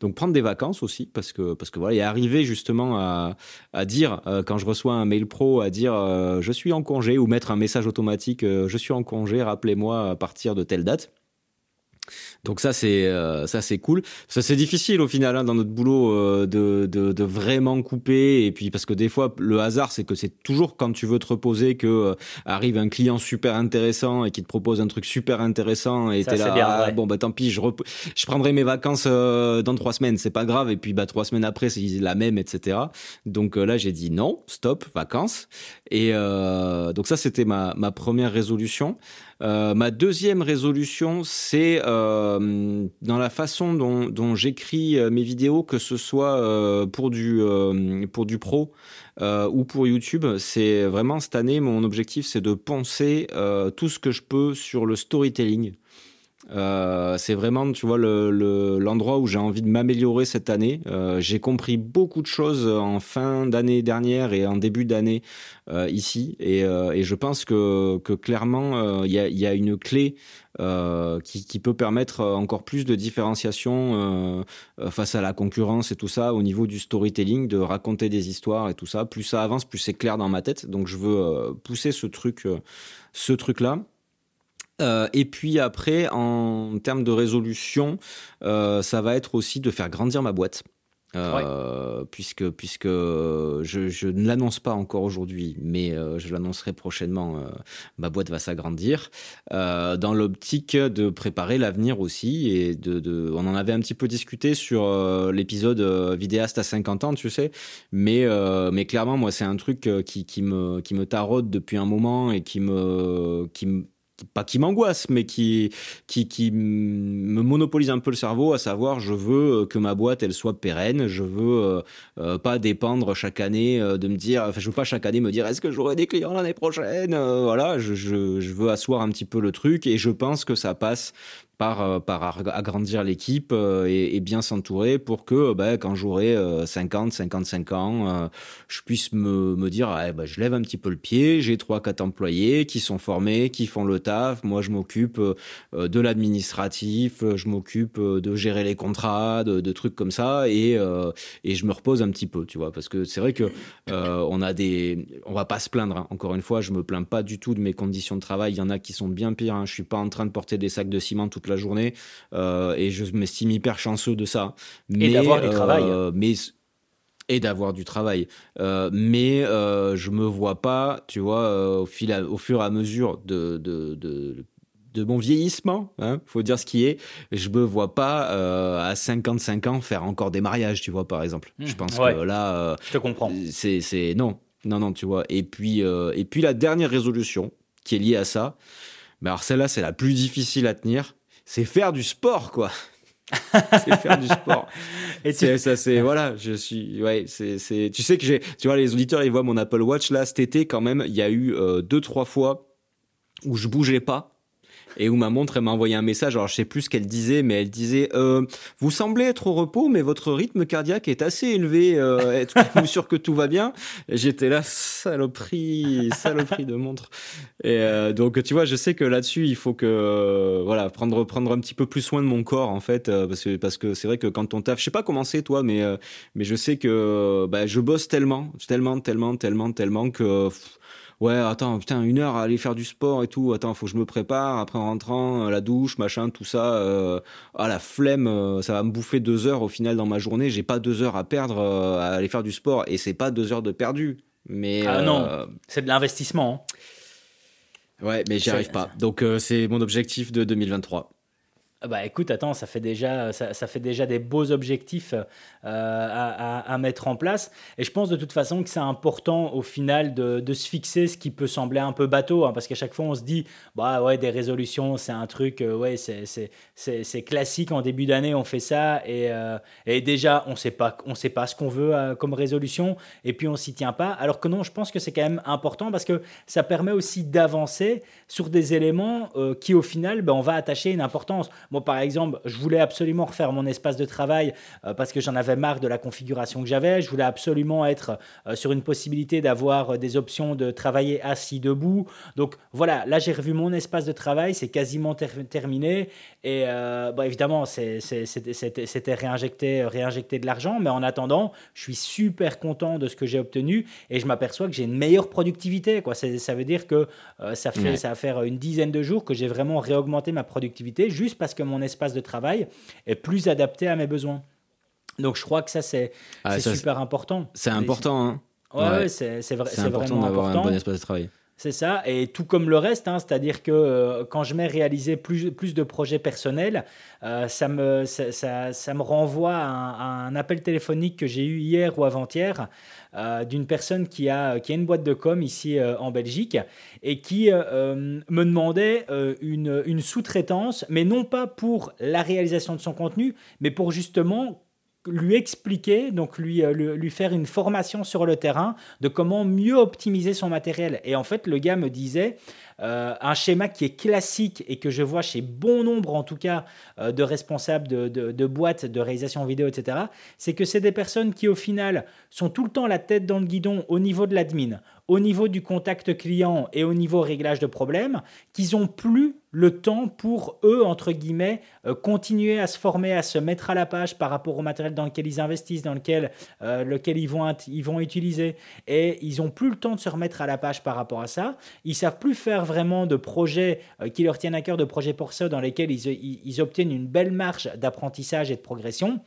donc prendre des vacances aussi, parce que, parce que voilà, il est arrivé justement à, à dire, quand je reçois un mail pro, à dire je suis en congé, ou mettre un message automatique je suis en congé, rappelez-moi à partir de telle date. Donc ça c'est euh, ça c'est cool. Ça c'est difficile au final hein, dans notre boulot euh, de, de, de, vraiment couper et puis parce que des fois le hasard c'est que c'est toujours quand tu veux te reposer que euh, arrive un client super intéressant et qui te propose un truc super intéressant et t'es là ah, bon bah tant pis je je prendrai mes vacances dans trois semaines c'est pas grave et puis bah trois semaines après c'est la même etc. Donc là j'ai dit non stop vacances et donc ça c'était ma ma première résolution. Euh, ma deuxième résolution, c'est euh, dans la façon dont, j'écris euh, mes vidéos, que ce soit pour, du, pour du pro ou pour YouTube. C'est vraiment cette année, mon objectif, c'est de penser tout ce que je peux sur le storytelling. Euh, c'est vraiment, tu vois, l'endroit où j'ai envie de m'améliorer cette année. Euh, j'ai compris beaucoup de choses en fin d'année dernière et en début d'année euh, ici, et, je pense que, clairement, il y a, une clé qui, qui, peut permettre encore plus de différenciation face à la concurrence et tout ça au niveau du storytelling, de raconter des histoires et tout ça. Plus ça avance, plus c'est clair dans ma tête. Donc je veux pousser ce truc, ce truc là. Euh, et puis après, en termes de résolution, euh, ça va être aussi de faire grandir ma boîte. Euh, puisque puisque je, ne l'annonce pas encore aujourd'hui, mais je l'annoncerai prochainement. ma boîte va s'agrandir dans l'optique de préparer l'avenir aussi et de, on en avait un petit peu discuté sur l'épisode vidéaste à 50 ans, tu sais, mais mais clairement moi c'est un truc qui, qui me qui me taraude depuis un moment et qui me qui me pas qui m'angoisse, mais qui, qui, qui me monopolise un peu le cerveau, à savoir, je veux euh, que ma boîte, elle soit pérenne, je veux euh, euh, pas dépendre chaque année de me dire, enfin, je veux pas chaque année me dire, est-ce que j'aurai des clients l'année prochaine Voilà, je, je, je, veux asseoir un petit peu le truc, et je pense que ça passe par, euh, par agrandir l'équipe euh, et, bien s'entourer pour que bah, quand j'aurai 50, 55 ans, euh, je puisse me, me dire ah, bah, je lève un petit peu le pied, j'ai 3-4 employés qui sont formés, qui font le taf, moi je m'occupe de l'administratif, je m'occupe de gérer les contrats, de, trucs comme ça et, et je me repose un petit peu, tu vois, parce que c'est vrai que on a des, on va pas se plaindre. Hein. Encore une fois, je me plains pas du tout de mes conditions de travail. Il y en a qui sont bien pires. Hein. Je suis pas en train de porter des sacs de ciment toute la journée euh, et je m'estime hyper chanceux de ça. Mais, et d'avoir du travail. Euh, mais et d'avoir du travail. Euh, mais je me vois pas, tu vois, au, fil au fur et à mesure de, de, de, de mon vieillissement, hein, faut dire ce qui est, je me vois pas à 55 ans faire encore des mariages, tu vois, par exemple. Mmh, je pense que là, je te comprends. C'est, c'est non, non, non, tu vois. Et puis, et puis la dernière résolution qui est liée à ça, mais alors celle-là, c'est la plus difficile à tenir c'est faire du sport, quoi. c'est faire du sport. Et tu... ça, c'est voilà, je suis, ouais, c'est, c'est, tu sais que j'ai, tu vois, les auditeurs, ils voient mon Apple Watch là cet été quand même. Il y a eu euh, deux, trois fois où je bougeais pas et où ma montre elle m'a envoyé un message. Alors je sais plus ce qu'elle disait, mais elle disait euh, vous semblez être au repos, mais votre rythme cardiaque est assez élevé. Euh, Êtes-vous sûr que tout va bien? J'étais là saloperie, saloperie de montre. Et euh, donc tu vois, je sais que là-dessus il faut que euh, voilà prendre prendre un petit peu plus soin de mon corps en fait, euh, parce que parce que c'est vrai que quand on taffe, je sais pas comment c'est toi, mais mais je sais que bah, je bosse tellement, tellement, tellement, tellement, tellement que ouais, attends, putain, une heure à aller faire du sport et tout, attends, faut que je me prépare, après en rentrant, euh, la douche, machin, tout ça, euh, ah, la flemme, euh, ça va me bouffer deux heures au final dans ma journée, j'ai pas deux heures à perdre à aller faire du sport, et c'est pas deux heures de perdu. Mais, ah non, c'est de l'investissement. Hein. Ouais, mais j'y arrive pas. Donc c'est mon objectif de 2023. Ah bah écoute, attends, ça fait déjà, ça, fait déjà des beaux objectifs euh, à, à, mettre en place. Et je pense de toute façon que c'est important au final de, de, se fixer ce qui peut sembler un peu bateau, hein, parce qu'à chaque fois on se dit, bah ouais, des résolutions, c'est un truc, euh, ouais, c'est classique en début d'année, on fait ça, et, euh, et déjà on sait pas, on sait pas ce qu'on veut comme résolution, et puis on s'y tient pas. Alors que non, je pense que c'est quand même important parce que ça permet aussi d'avancer sur des éléments qui au final, ben, on va attacher une importance. Moi, par exemple, je voulais absolument refaire mon espace de travail euh, parce que j'en avais marre de la configuration que j'avais. Je voulais absolument être euh, sur une possibilité d'avoir euh, des options de travailler assis debout. Donc voilà, là j'ai revu mon espace de travail, c'est quasiment terminé. Et bon, évidemment, c'était réinjecter, réinjecter de l'argent, mais en attendant, je suis super content de ce que j'ai obtenu et je m'aperçois que j'ai une meilleure productivité. Quoi. Ça veut dire que ça, fait, ça va faire une dizaine de jours que j'ai vraiment réaugmenté ma productivité juste parce que mon espace de travail est plus adapté à mes besoins. Donc je crois que ça, c'est ah, super important. C'est important. Hein. Ouais, c'est vrai, c'est important d'avoir un bon espace de travail. C'est ça, et tout comme le reste, hein, c'est-à-dire que euh, quand je mets réaliser plus, de projets personnels, euh, ça, me, renvoie à un, appel téléphonique que j'ai eu hier ou avant-hier euh, d'une personne qui a, une boîte de com ici en Belgique et qui me demandait une sous-traitance, mais non pas pour la réalisation de son contenu, mais pour justement lui expliquer, donc lui, euh, lui, faire une formation sur le terrain de comment mieux optimiser son matériel. Et en fait, le gars me disait, euh, un schéma qui est classique et que je vois chez bon nombre, en tout cas, euh, de responsables de, de, boîtes de réalisation vidéo, etc., c'est que c'est des personnes qui, au final, sont tout le temps la tête dans le guidon au niveau de l'admin, au niveau du contact client et au niveau réglage de problèmes, qu'ils ont plus le temps pour eux, entre guillemets, euh, continuer à se former, à se mettre à la page par rapport au matériel dans lequel ils investissent, dans lequel, lequel ils, vont, ils vont utiliser. Et ils n'ont plus le temps de se remettre à la page par rapport à ça. Ils savent plus faire vraiment de projets euh, qui leur tiennent à cœur, de projets pour ça, dans lesquels ils, obtiennent une belle marge d'apprentissage et de progression.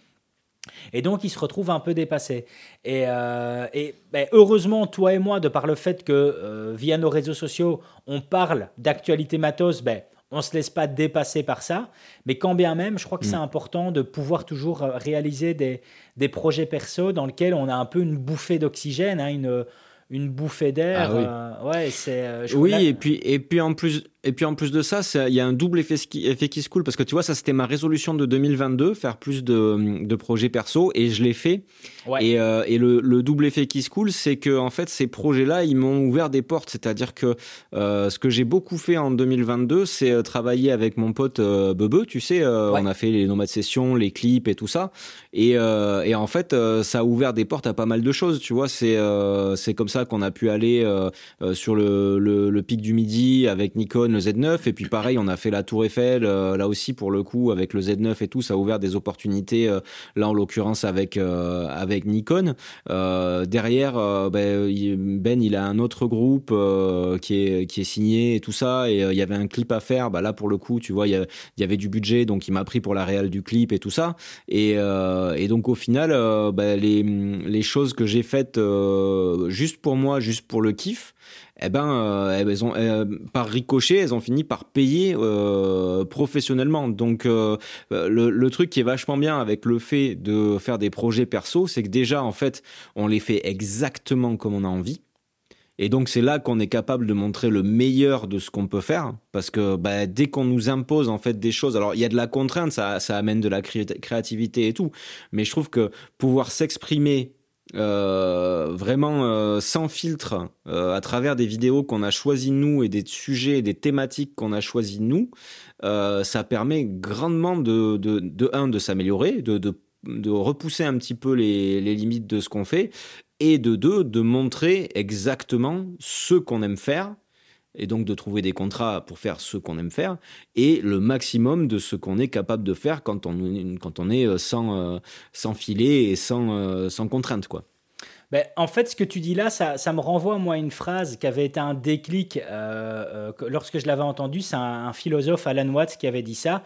Et donc, ils se retrouvent un peu dépassés. Et, euh, ben, heureusement, toi et moi, de par le fait que euh, via nos réseaux sociaux, on parle d'actualité matos, ben, on ne se laisse pas dépasser par ça. Mais quand bien même, je crois que c'est mm. important de pouvoir toujours réaliser des, des, projets perso dans lesquels on a un peu une bouffée d'oxygène, hein, une une bouffée d'air. Ah oui, euh, ouais, c'est. Euh, oui et puis et puis en plus et puis en plus de ça, il y a un double effet, effet qui se coule parce que tu vois, ça c'était ma résolution de 2022, faire plus de, de projets perso et je l'ai fait. Et, euh, et le, le, double effet qui se coule, c'est que en fait ces projets-là, ils m'ont ouvert des portes. C'est-à-dire que euh, ce que j'ai beaucoup fait en 2022, c'est euh, travailler avec mon pote euh, Bebe. Tu sais, on a fait les nomades sessions, les clips et tout ça. Et, et en fait, ça a ouvert des portes à pas mal de choses. Tu vois, c'est c'est comme ça qu'on a pu aller sur le, le, le pic du midi avec Nikon le Z9 et puis pareil on a fait la Tour Eiffel euh, là aussi pour le coup avec le Z9 et tout ça a ouvert des opportunités euh, là en l'occurrence avec euh, avec Nikon. Derrière ben, ben, il a un autre groupe qui est qui est signé et tout ça et il y avait un clip à faire. Bah là pour le coup tu vois il y, avait du budget donc il m'a pris pour la réelle du clip et tout ça. Et, et donc au final ben, les les choses que j'ai faites juste pour moi juste pour le kiff eh ben, euh, euh, par ricochet, elles ont fini par payer euh, professionnellement. Donc, le, le, truc qui est vachement bien avec le fait de faire des projets perso, c'est que déjà, en fait, on les fait exactement comme on a envie. Et donc c'est là qu'on est capable de montrer le meilleur de ce qu'on peut faire, parce que bah, dès qu'on nous impose en fait des choses, alors il y a de la contrainte, ça, ça amène de la créativité et tout, mais je trouve que pouvoir s'exprimer euh, vraiment euh, sans filtre euh, à travers des vidéos qu'on a choisies nous et des sujets et des thématiques qu'on a choisies nous, ça permet grandement de, de, de un, de s'améliorer, de, de, de, repousser un petit peu les, les limites de ce qu'on fait, et de deux, de montrer exactement ce qu'on aime faire et donc de trouver des contrats pour faire ce qu'on aime faire, et le maximum de ce qu'on est capable de faire quand on, quand on est euh, sans, euh, sans filet et sans, euh, sans contrainte. Quoi. Ben, en fait, ce que tu dis là, ça, ça, me renvoie moi à une phrase qui avait été un déclic lorsque je l'avais entendu. C'est un, philosophe, Alan Watts, qui avait dit ça.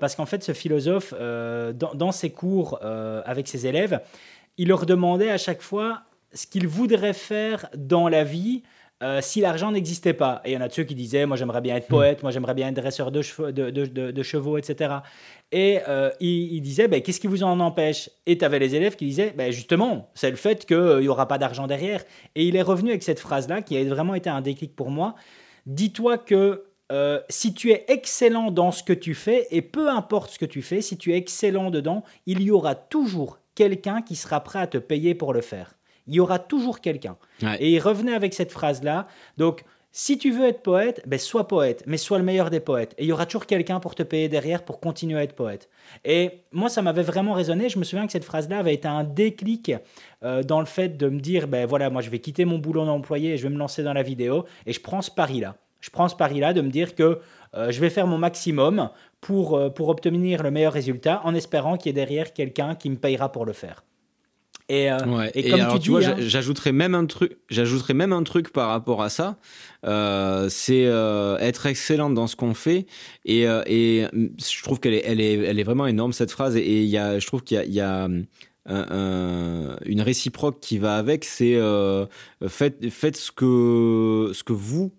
parce qu'en fait, ce philosophe, dans, dans, ses cours avec ses élèves, il leur demandait à chaque fois ce qu'ils voudraient faire dans la vie euh, si l'argent n'existait pas. Et il y en a de ceux qui disaient, moi j'aimerais bien être hmm. poète, moi j'aimerais bien être dresseur de chevaux, de, de, de, chevaux etc. Et euh, il, disait, ben, qu'est-ce qui vous en empêche? Et tu avais les élèves qui disaient, ben, justement, c'est le fait qu'il n'y aura pas d'argent derrière. Et il est revenu avec cette phrase-là, qui a vraiment été un déclic pour moi. Dis-toi que euh, si tu es excellent dans ce que tu fais, et peu importe ce que tu fais, si tu es excellent dedans, il y aura toujours quelqu'un qui sera prêt à te payer pour le faire. Il y aura toujours quelqu'un. Et il revenait avec cette phrase-là. Donc, si tu veux être poète, ben sois poète, mais sois le meilleur des poètes. Et il y aura toujours quelqu'un pour te payer derrière pour continuer à être poète. Et moi, ça m'avait vraiment résonné. Je me souviens que cette phrase-là avait été un déclic euh, dans le fait de me dire, ben voilà, moi je vais quitter mon boulot d'employé et je vais me lancer dans la vidéo. Et je prends ce pari-là. Je prends ce pari-là de me dire que euh, je vais faire mon maximum pour, euh, pour obtenir le meilleur résultat en espérant qu'il y ait derrière quelqu'un qui me payera pour le faire. Et, euh, comme tu, vois, hein, j'ajouterais même un truc, j'ajouterais même un truc par rapport à ça. Euh, c'est euh, être excellent dans ce qu'on fait. Et, et je trouve qu'elle est, elle est, elle est vraiment énorme cette phrase. Et il y a, je trouve qu'il y a, y a une réciproque qui va avec. C'est faites, faites ce que, ce que vous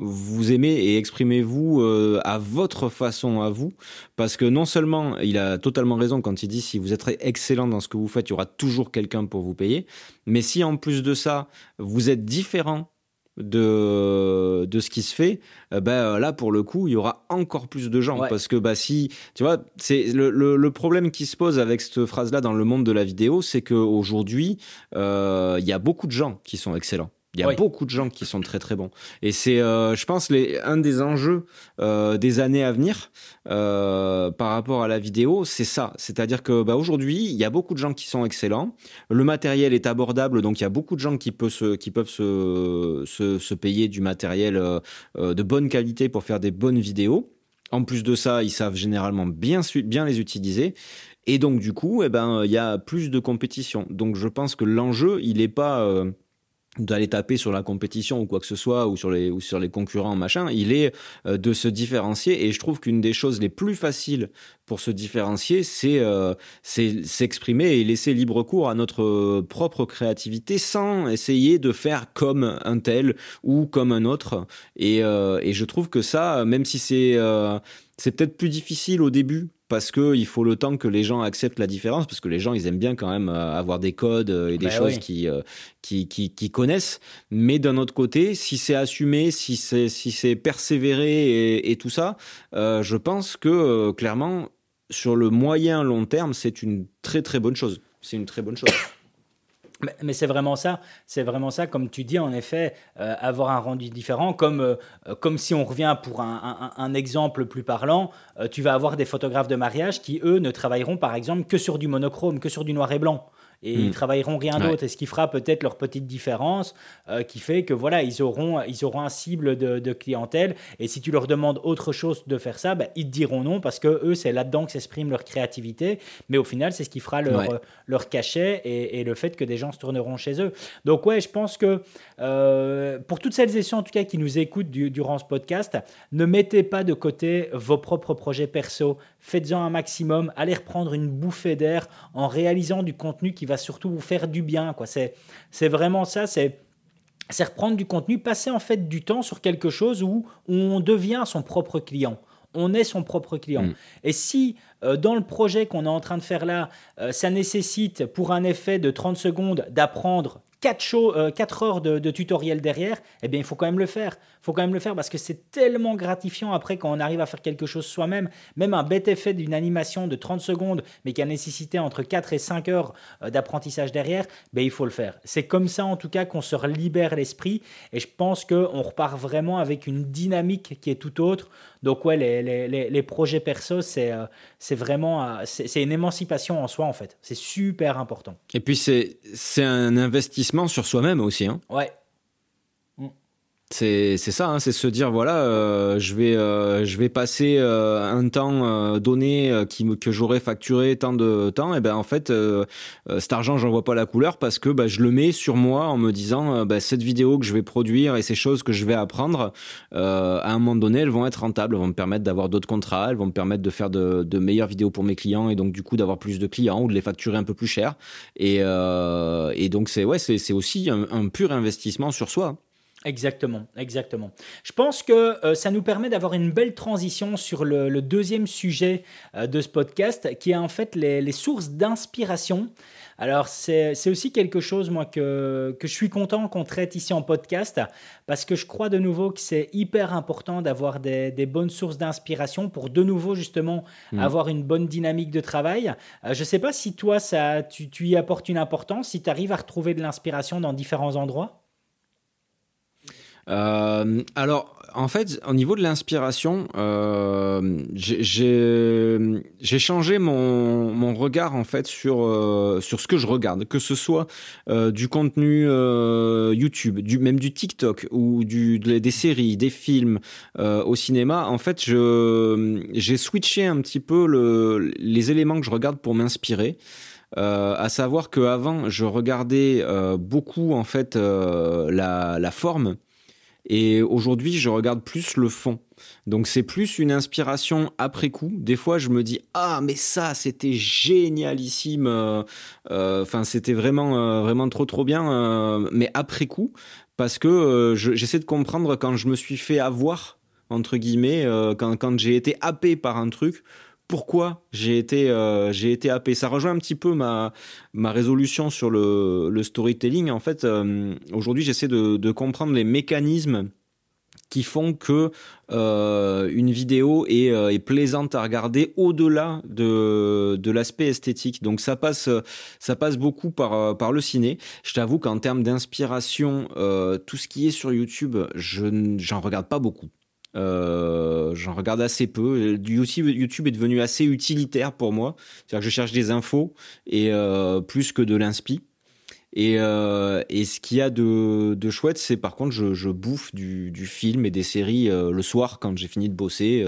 vous aimez et exprimez-vous euh, à votre façon à vous. Parce que non seulement il a totalement raison quand il dit si vous êtes excellent dans ce que vous faites il y aura toujours quelqu'un pour vous payer. Mais si en plus de ça vous êtes différent de de ce qui se fait euh, ben là pour le coup il y aura encore plus de gens. Parce que bah si tu vois c'est le, le, problème qui se pose avec cette phrase là dans le monde de la vidéo c'est que aujourd'hui euh, il y a beaucoup de gens qui sont excellents il y a beaucoup de gens qui sont très très bons. Et c'est, euh, je pense, les, un des enjeux euh, des années à venir euh, par rapport à la vidéo, c'est ça. C'est-à-dire que bah, aujourd'hui, il y a beaucoup de gens qui sont excellents. Le matériel est abordable, donc il y a beaucoup de gens qui, peuvent se, qui peuvent se, se, se payer du matériel de bonne qualité pour faire des bonnes vidéos. En plus de ça, ils savent généralement bien, bien les utiliser. Et donc, du coup, eh ben, il y a plus de compétition. Donc, je pense que l'enjeu, il n'est pas d'aller taper sur la compétition ou quoi que ce soit ou sur les ou sur les concurrents machin il est euh, de se différencier. Et je trouve qu'une des choses les plus faciles pour se différencier c'est euh, c'est s'exprimer et laisser libre cours à notre propre créativité sans essayer de faire comme un tel ou comme un autre. Et euh, et je trouve que ça même si c'est c'est peut-être plus difficile au début parce que il faut le temps que les gens acceptent la différence, parce que les gens ils aiment bien quand même euh, avoir des codes euh, et des bah choses euh, qui, qui, qui, connaissent. Mais d'un autre côté, si c'est assumé, si c'est si c'est persévéré et, et, tout ça, je pense que clairement sur le moyen long terme, c'est une très très bonne chose. C'est une très bonne chose. Mais, c'est vraiment ça, c'est vraiment ça, comme tu dis, en effet, euh, avoir un rendu différent, comme, euh, comme si on revient pour un, un, exemple plus parlant, euh, tu vas avoir des photographes de mariage qui, eux, ne travailleront par exemple que sur du monochrome, que sur du noir et blanc et ils hmm. travailleront rien d'autre. Et ce qui fera peut-être leur petite différence, euh, qui fait que voilà, ils auront, ils auront un cible de, clientèle. Et si tu leur demandes autre chose de faire ça, bah, ils te diront non parce que eux, c'est là-dedans que s'exprime leur créativité. Mais au final, c'est ce qui fera leur, euh, leur cachet et, le fait que des gens se tourneront chez eux. Donc ouais, je pense que euh, pour toutes celles et ceux en tout cas qui nous écoutent durant ce podcast, ne mettez pas de côté vos propres projets perso. Faites-en un maximum. Allez reprendre une bouffée d'air en réalisant du contenu qui va surtout vous faire du bien. Quoi. C'est, c'est vraiment ça, c'est, c'est reprendre du contenu, passer en fait du temps sur quelque chose où, on devient son propre client. On est son propre client. Mm. Et si euh, dans le projet qu'on est en train de faire là, euh, ça nécessite pour un effet de 30 secondes d'apprendre 4, euh, heures de, tutoriel derrière, eh bien, il faut quand même le faire. Il faut quand même le faire parce que c'est tellement gratifiant après quand on arrive à faire quelque chose soi-même. Même un bête effet d'une animation de 30 secondes, mais qui a nécessité entre 4 et 5 heures euh, d'apprentissage derrière, ben, il faut le faire. C'est comme ça, en tout cas, qu'on se libère l'esprit. Et je pense qu'on repart vraiment avec une dynamique qui est tout autre. Donc, ouais, les, les, les, projets perso, c'est euh, c'est vraiment c'est une émancipation en soi, en fait. C'est super important. Et puis, c'est un investissement sur soi-même aussi. Hein. Ouais. C'est ça, hein, c'est se dire voilà, euh, je vais euh, je vais passer euh, un temps donné qui que j'aurais facturé tant de temps et ben en fait cet argent j'en vois pas la couleur parce que ben, je le mets sur moi en me disant ben, cette vidéo que je vais produire et ces choses que je vais apprendre à un moment donné elles vont être rentables, elles vont me permettre d'avoir d'autres contrats, elles vont me permettre de faire de, de, meilleures vidéos pour mes clients et donc du coup d'avoir plus de clients ou de les facturer un peu plus cher et et donc c'est ouais c'est aussi un pur investissement sur soi. Exactement, exactement. Je pense que euh, ça nous permet d'avoir une belle transition sur le, deuxième sujet euh, de ce podcast, qui est en fait les, sources d'inspiration. Alors c'est aussi quelque chose, moi, que, que je suis content qu'on traite ici en podcast, parce que je crois de nouveau que c'est hyper important d'avoir des, bonnes sources d'inspiration pour de nouveau, justement, mmh. avoir une bonne dynamique de travail. Euh, je ne sais pas si toi, ça, tu, tu y apportes une importance, si tu arrives à retrouver de l'inspiration dans différents endroits. Euh, alors, en fait, au niveau de l'inspiration, euh, j'ai changé mon, regard en fait sur euh, sur ce que je regarde, que ce soit du contenu YouTube, du même du TikTok ou du des séries, des films au cinéma. En fait, j'ai switché un petit peu le, les éléments que je regarde pour m'inspirer. À savoir qu'avant, je regardais beaucoup en fait la, forme et aujourd'hui, je regarde plus le fond. Donc c'est plus une inspiration après coup. Des fois, je me dis ah mais ça c'était génialissime. Euh, euh, enfin c'était vraiment euh, vraiment trop trop bien. mais après coup, parce que j'essaie de comprendre quand je me suis fait avoir entre guillemets, quand quand j'ai été happé par un truc pourquoi j'ai été euh, été happé. Ça rejoint un petit peu ma ma résolution sur le, storytelling. En fait, euh, aujourd'hui, j'essaie de, comprendre les mécanismes qui font que euh, une vidéo est, euh, est, plaisante à regarder au-delà de, de l'aspect esthétique. Donc ça passe ça passe beaucoup par par le ciné. Je t'avoue qu'en termes d'inspiration, tout ce qui est sur YouTube, je j'en regarde pas beaucoup. Euh, j'en regarde assez peu. YouTube, est devenu assez utilitaire pour moi. C'est-à-dire que je cherche des infos et euh, plus que de l'inspi. Et, euh, et ce qu'il y a de, de chouette, c'est par contre, je, je bouffe du, du, film et des séries le soir quand j'ai fini de bosser.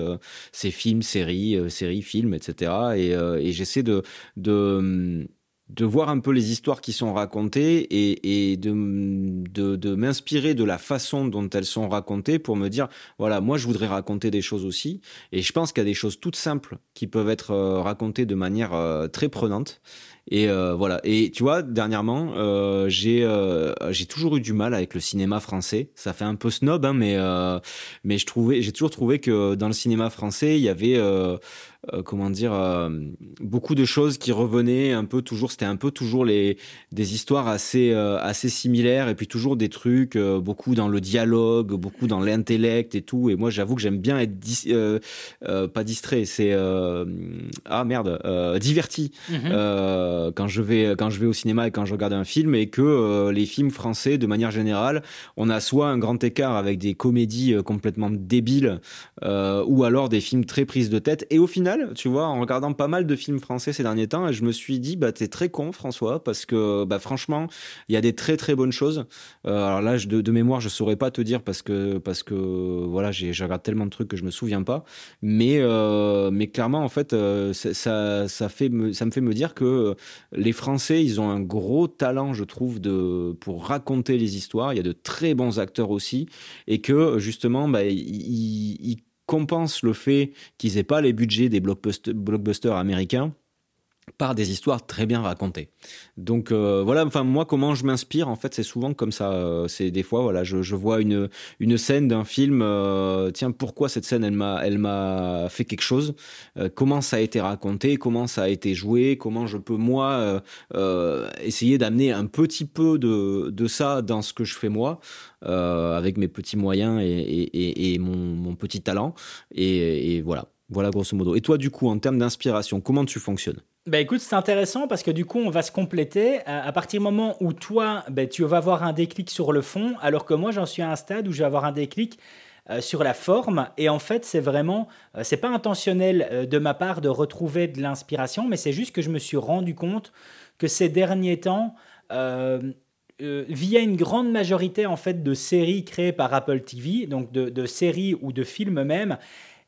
C'est films, séries, euh, séries, films, etc. Et, et j'essaie de, de de voir un peu les histoires qui sont racontées et, et de, de, de m'inspirer de la façon dont elles sont racontées pour me dire, voilà, moi je voudrais raconter des choses aussi. Et je pense qu'il y a des choses toutes simples qui peuvent être euh, racontées de manière euh, très prenante. Et voilà. Et tu vois, dernièrement, j'ai j'ai toujours eu du mal avec le cinéma français. Ça fait un peu snob, hein, mais mais je trouvais, j'ai toujours trouvé que dans le cinéma français, il y avait euh, comment dire, euh, beaucoup de choses qui revenaient un peu toujours. C'était un peu toujours les des histoires assez euh, assez similaires et puis toujours des trucs beaucoup dans le dialogue, beaucoup dans l'intellect et tout. Et moi, j'avoue que j'aime bien être pas distrait, c'est ah merde, diverti mhm. quand je vais quand je vais au cinéma et quand je regarde un film et que les films français, de manière générale, on a soit un grand écart avec des comédies complètement débiles ou alors des films très prises de tête. Et au final tu vois, en regardant pas mal de films français ces derniers temps, je me suis dit, bah, t'es très con, François, parce que, bah, franchement, il y a des très très bonnes choses. Euh, alors là, de, mémoire, je saurais pas te dire parce que, parce que, voilà, j'ai, je regarde tellement de trucs que je me souviens pas. Mais, euh, mais clairement, en fait, euh, ça, ça, fait me, ça me fait me dire que les Français, ils ont un gros talent, je trouve, de, pour raconter les histoires. Il y a de très bons acteurs aussi, et que justement, bah, ils compense le fait qu'ils aient pas les budgets des blockbusters américains par des histoires très bien racontées. Donc euh, voilà, enfin moi comment je m'inspire en fait c'est souvent comme ça. Euh, c'est des fois voilà je, vois une une scène d'un film. Euh, tiens pourquoi cette scène elle m'a elle m'a fait quelque chose. comment ça a été raconté, comment ça a été joué, comment je peux moi essayer d'amener un petit peu de de ça dans ce que je fais moi avec mes petits moyens et, et, mon, mon, petit talent et voilà voilà grosso modo. Et toi du coup en termes d'inspiration comment tu fonctionnes? Bah écoute, c'est intéressant parce que du coup, on va se compléter. À partir du moment où toi, bah, tu vas avoir un déclic sur le fond, alors que moi, j'en suis à un stade où je vais avoir un déclic euh, sur la forme. Et en fait, c'est vraiment, euh, c'est pas intentionnel euh, de ma part de retrouver de l'inspiration, mais c'est juste que je me suis rendu compte que ces derniers temps, via une grande majorité en fait de séries créées par Apple TV, donc de, de séries ou de films même,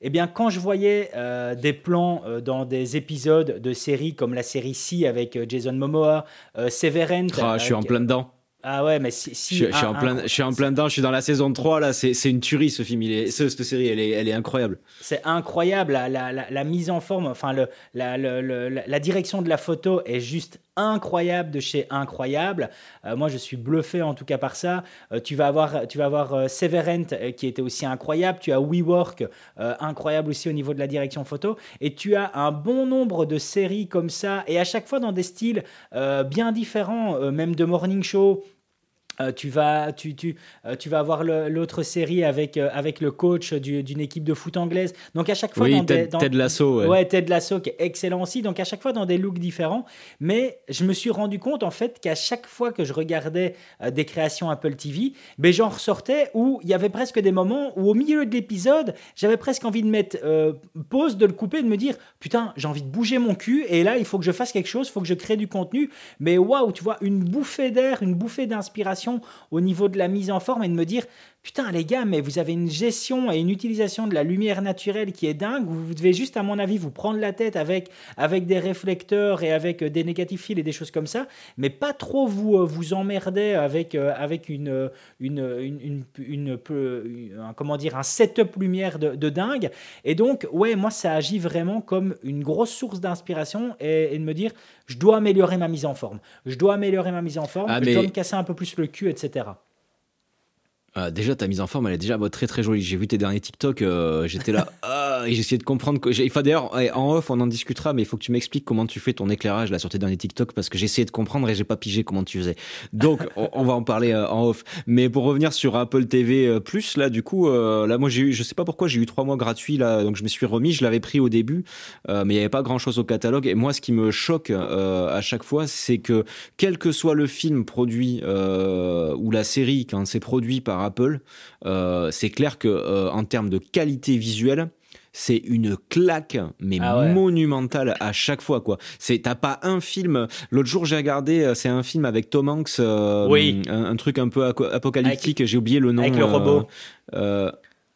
eh bien, quand je voyais euh, des plans euh, dans des épisodes de séries comme la série C avec euh, Jason Momoa, Severance. Ah, je suis en plein dedans. Ah ouais, mais si. je, suis en plein, je suis en plein dedans, je suis dans la saison 3, là, c'est une tuerie ce film, il est, cette série, elle est, elle est incroyable. C'est incroyable, la, la, la, mise en forme, enfin, le, la, la, direction de la photo est juste incroyable de chez incroyable. Euh, moi, je suis bluffé en tout cas par ça. Euh, tu vas avoir, tu vas avoir euh, Severant qui était aussi incroyable. Tu as WeWork, incroyable aussi au niveau de la direction photo. Et tu as un bon nombre de séries comme ça, et à chaque fois dans des styles bien différents, même de Morning Show euh, tu vas, tu, tu, euh, tu vas avoir l'autre série avec, euh, avec le coach d'une équipe de foot anglaise. Donc à chaque fois, oui, dans Ted, dans, Ted Lasso, ouais. ouais. Ted Lasso qui est excellent aussi. Donc à chaque fois dans des looks différents. Mais je me suis rendu compte en fait qu'à chaque fois que je regardais des créations Apple TV, ben j'en ressortais où il y avait presque des moments où au milieu de l'épisode, j'avais presque envie de mettre pause, de le couper, de me dire putain, j'ai envie de bouger mon cul et là il faut que je fasse quelque chose, il faut que je crée du contenu. Mais waouh, tu vois, une bouffée d'air, une bouffée d'inspiration au niveau de la mise en forme et de me dire putain les gars mais vous avez une gestion et une utilisation de la lumière naturelle qui est dingue vous devez juste à mon avis vous prendre la tête avec avec des réflecteurs et avec euh, des négatifs fils et des choses comme ça mais pas trop vous euh, vous emmerder avec euh, avec une une, une, un, comment dire un setup lumière de, dingue. Et donc ouais moi ça agit vraiment comme une grosse source d'inspiration et, de me dire je dois améliorer ma mise en forme. Je dois améliorer ma mise en forme ah, je dois me casser un peu plus le cul etc euh, déjà, ta mise en forme, elle est déjà très très jolie. J'ai vu tes derniers TikTok, euh, j'étais là, ah, et j'essayais de comprendre. Que, enfin, d'ailleurs, en off, on en discutera, mais il faut que tu m'expliques comment tu fais ton éclairage là sur tes derniers TikTok parce que j'ai essayé de comprendre et j'ai pas pigé comment tu faisais. Donc, on, va en parler euh, en off. Mais pour revenir sur Apple TV Plus, là, du coup, là, moi, j'ai eu, je sais pas pourquoi, j'ai eu trois mois gratuits là, donc je me suis remis. Je l'avais pris au début, mais il y avait pas grand chose au catalogue. Et moi, ce qui me choque à chaque fois, c'est que quel que soit le film produit ou la série quand c'est produit par Apple, euh, c'est clair que euh, en termes de qualité visuelle, c'est une claque mais ah monumentale à chaque fois quoi. C'est t'as pas un film. L'autre jour j'ai regardé euh, c'est un film avec Tom Hanks oui. un, truc un peu apocalyptique j'ai oublié le nom avec le robot.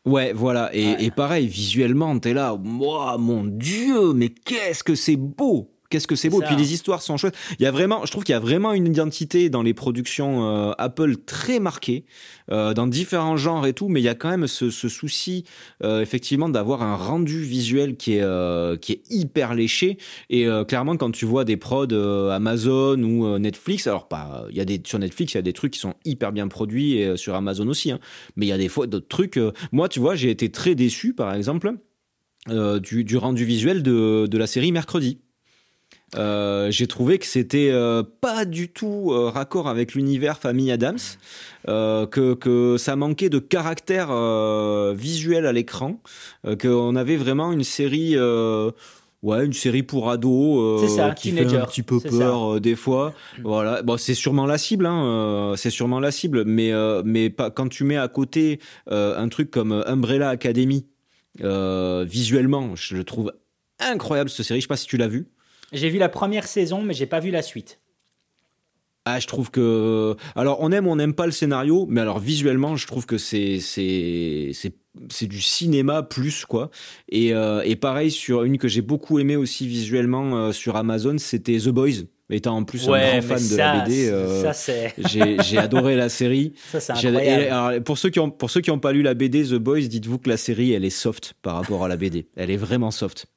ouais voilà. Et, et pareil visuellement t'es là moi mon dieu mais qu'est-ce que c'est beau Qu'est-ce que c'est beau. Et puis les histoires sont chouettes. Il y a vraiment, je trouve qu'il y a vraiment une identité dans les productions euh, Apple très marquée, euh, dans différents genres et tout, mais il y a quand même ce, souci, euh, effectivement, d'avoir un rendu visuel qui est, qui est hyper léché. Et clairement, quand tu vois des prods Amazon ou Netflix, alors pas, il y a des, sur Netflix, il y a des trucs qui sont hyper bien produits et sur Amazon aussi, hein, mais il y a des fois d'autres trucs. moi, tu vois, j'ai été très déçu, par exemple. Du, du, rendu visuel de, de la série Mercredi. Euh, j'ai trouvé que c'était euh, pas du tout euh, raccord avec l'univers famille Adams, que, que ça manquait de caractère visuel à l'écran, qu'on avait vraiment une série. Ouais, une série pour ados ça, qui fait un petit peu peur des fois. Mm. Voilà, bon, c'est sûrement la cible, hein, c'est sûrement la cible, mais mais pas quand tu mets à côté un truc comme Umbrella Academy, visuellement, je le trouve incroyable cette série. Je sais pas si tu l'as vu. J'ai vu la première saison, mais j'ai pas vu la suite. Ah, je trouve que. Alors, on aime ou on n'aime pas le scénario, mais alors visuellement, je trouve que c'est c'est c'est du cinéma plus quoi. Et, euh, et pareil sur une que j'ai beaucoup aimé aussi visuellement euh, sur Amazon, c'était The Boys. Étant en plus un grand fan de la BD, euh, j'ai adoré la série. Ça, incroyable. alors, pour ceux qui ont pour ceux qui n'ont pas lu la BD The Boys, dites-vous que la série elle est soft par rapport à la BD. Elle est vraiment soft.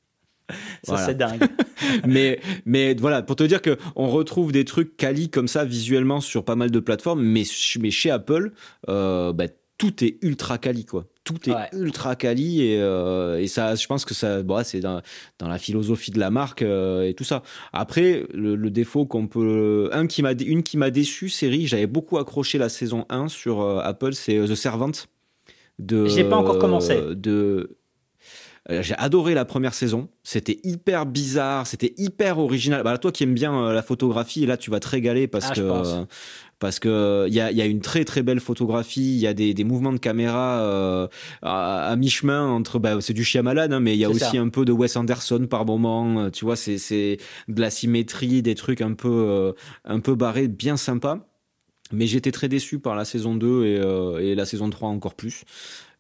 Ça, c'est dingue. mais, mais voilà, pour te dire que on retrouve des trucs quali comme ça visuellement sur pas mal de plateformes, mais, mais chez Apple, euh, bah, tout est ultra quali, quoi. Tout est ultra quali et, euh, et, ça, je pense que ça, bon, c'est dans, dans, la philosophie de la marque euh, et tout ça. Après, le, défaut qu'on peut, un qui m'a, une qui m'a déçu, série, j'avais beaucoup accroché la saison 1 sur Apple, c'est The Servant. De, J'ai pas encore commencé. De, j'ai adoré la première saison. C'était hyper bizarre, c'était hyper original. Bah, toi qui aimes bien euh, la photographie, là tu vas te régaler parce ah, que parce que il y a, y a, une très très belle photographie, il y a des, des, mouvements de caméra euh, à, mi-chemin entre bah, c'est du Shyamalan hein, mais il y a aussi un peu de Wes Anderson par moment, tu vois, c'est c'est de la symétrie, des trucs un peu un peu barrés, bien sympa. Mais j'étais très déçu par la saison 2 et, et la saison 3 encore plus.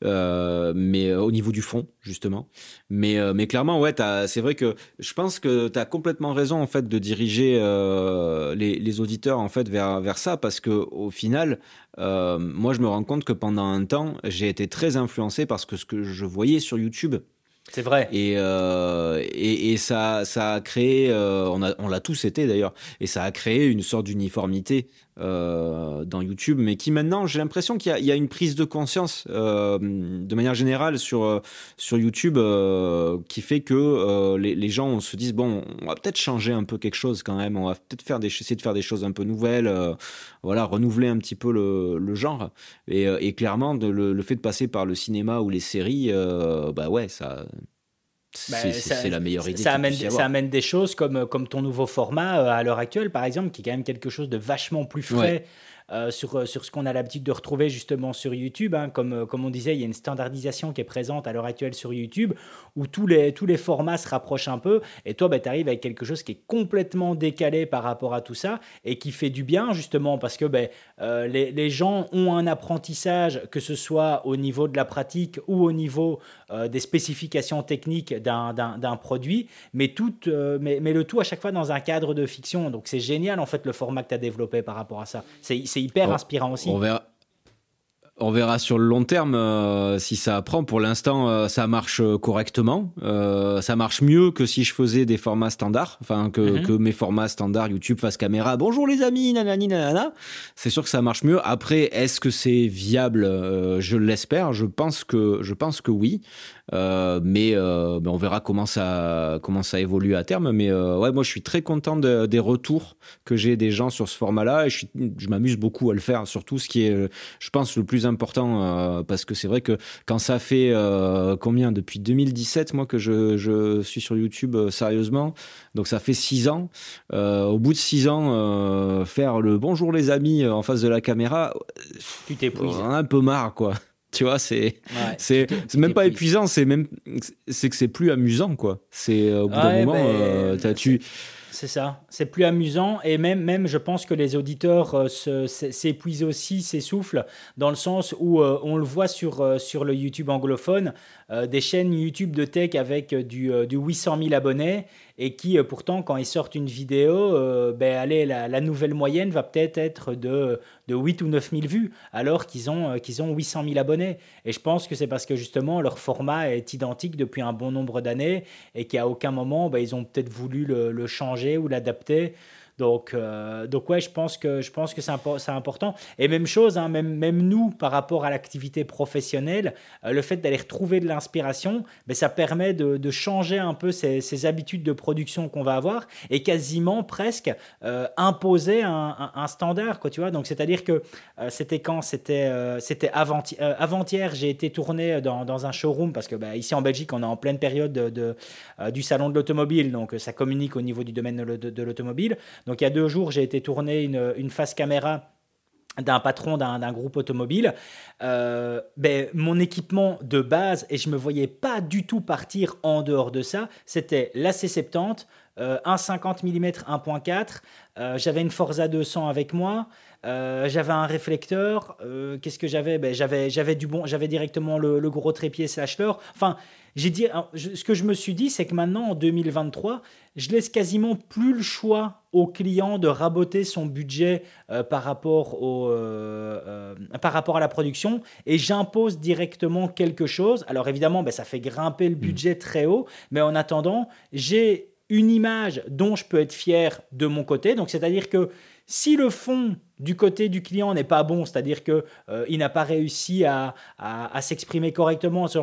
Euh, mais euh, au niveau du fond justement. Mais euh, mais clairement ouais, c'est vrai que je pense que tu as complètement raison en fait de diriger les, les, auditeurs en fait vers vers ça parce que au final moi je me rends compte que pendant un temps, j'ai été très influencé parce que ce que je voyais sur YouTube c'est vrai. Et, euh, et, et, ça, ça a créé, euh, on, a, on l'a tous été d'ailleurs, et ça a créé une sorte d'uniformité euh, dans YouTube, mais qui maintenant, j'ai l'impression qu'il y, a une prise de conscience euh, de manière générale sur, euh, sur YouTube qui fait que les, gens se disent bon, on va peut-être changer un peu quelque chose quand même, on va peut-être essayer de faire des choses un peu nouvelles, voilà, renouveler un petit peu le, le genre. Et, clairement, le, le, fait de passer par le cinéma ou les séries, bah ouais, ça bah, c'est la meilleure idée. Ça amène, ça amène des choses comme, comme ton nouveau format euh, à l'heure actuelle, par exemple, qui est quand même quelque chose de vachement plus frais. Euh, sur, euh, sur ce qu'on a l'habitude de retrouver justement sur YouTube. Hein. Comme, euh, comme on disait, il y a une standardisation qui est présente à l'heure actuelle sur YouTube où tous les, tous les formats se rapprochent un peu. Et toi, bah, tu arrives avec quelque chose qui est complètement décalé par rapport à tout ça et qui fait du bien justement parce que bah, les, les, gens ont un apprentissage, que ce soit au niveau de la pratique ou au niveau des spécifications techniques d'un produit, mais, tout, mais, mais, le tout à chaque fois dans un cadre de fiction. Donc c'est génial en fait le format que tu as développé par rapport à ça. C'est hyper inspirant aussi. On verra. On verra sur le long terme euh, si ça apprend. Pour l'instant, euh, ça marche correctement. Euh, ça marche mieux que si je faisais des formats standards, enfin que, mhm. que mes formats standards YouTube face caméra. Bonjour les amis, nanani nanana. C'est sûr que ça marche mieux. Après, est-ce que c'est viable? Je l'espère. Je pense que je pense que oui. Euh, mais, euh, on verra comment ça, comment ça évolue à terme. Mais euh, ouais, moi, je suis très content des retours que j'ai des gens sur ce format-là. Et je, je m'amuse beaucoup à le faire. Surtout ce qui est, je pense, le plus important. parce que c'est vrai que quand ça fait combien? Depuis 2017, moi, que je, je suis sur YouTube sérieusement. Donc ça fait six ans. au bout de six ans, faire le bonjour les amis en face de la caméra, tu t'épuises. Un peu marre, quoi. Tu vois, c'est c'est même pas épuisant, c'est même c'est que c'est plus amusant quoi. C'est au bout d'un moment, euh, tu c'est ça, c'est plus amusant et même, même je pense que les auditeurs euh, s'épuisent aussi, s'essoufflent, dans le sens où euh, on le voit sur, euh, sur le YouTube anglophone, des chaînes YouTube de tech avec du, du 800 000 abonnés et qui pourtant quand ils sortent une vidéo, ben allez, la, nouvelle moyenne va peut-être être de, de 8 ou 9 000 vues, alors qu'ils ont, qu'ils ont 800 000 abonnés. Et je pense que c'est parce que justement leur format est identique depuis un bon nombre d'années et qu'à aucun moment ben, ils ont peut-être voulu le changer ou l'adapter. Donc, euh, donc ouais, je pense que, je pense que c'est, important. Et même chose, hein, même, même nous, par rapport à l'activité professionnelle, euh, le fait d'aller retrouver de l'inspiration, ben, ça permet de, de, changer un peu ces, habitudes de production qu'on va avoir et quasiment presque euh, imposer un, un, standard. Quoi, tu vois Donc, c'est-à-dire que c'était quand? C'était, c'était avant-hier, j'ai été tourné dans, dans, un showroom parce que bah, ici en Belgique, on est en pleine période de, du salon de l'automobile, donc ça communique au niveau du domaine de, de l'automobile. Donc il y a deux jours, j'ai été tourner une, face caméra d'un patron d'un groupe automobile, euh, ben, mon équipement de base, et je ne me voyais pas du tout partir en dehors de ça, c'était la C70, euh, un 50 mm 1.4, j'avais une Forza 200 avec moi, euh, j'avais un réflecteur, euh, qu'est-ce que j'avais? Ben, J'avais du bon, j'avais directement le, gros trépied slash leurre. Enfin, j'ai dit, ce que je me suis dit, c'est que maintenant, en 2023, je laisse quasiment plus le choix au client de raboter son budget euh, par, rapport au, euh, euh, par rapport à la production et j'impose directement quelque chose. Alors évidemment, ben, ça fait grimper le mmh. budget très haut, mais en attendant, j'ai une image dont je peux être fier de mon côté. Donc c'est-à-dire que si le fond du côté du client n'est pas bon, c'est-à-dire qu'il euh, il n'a pas réussi à, s'exprimer correctement, ce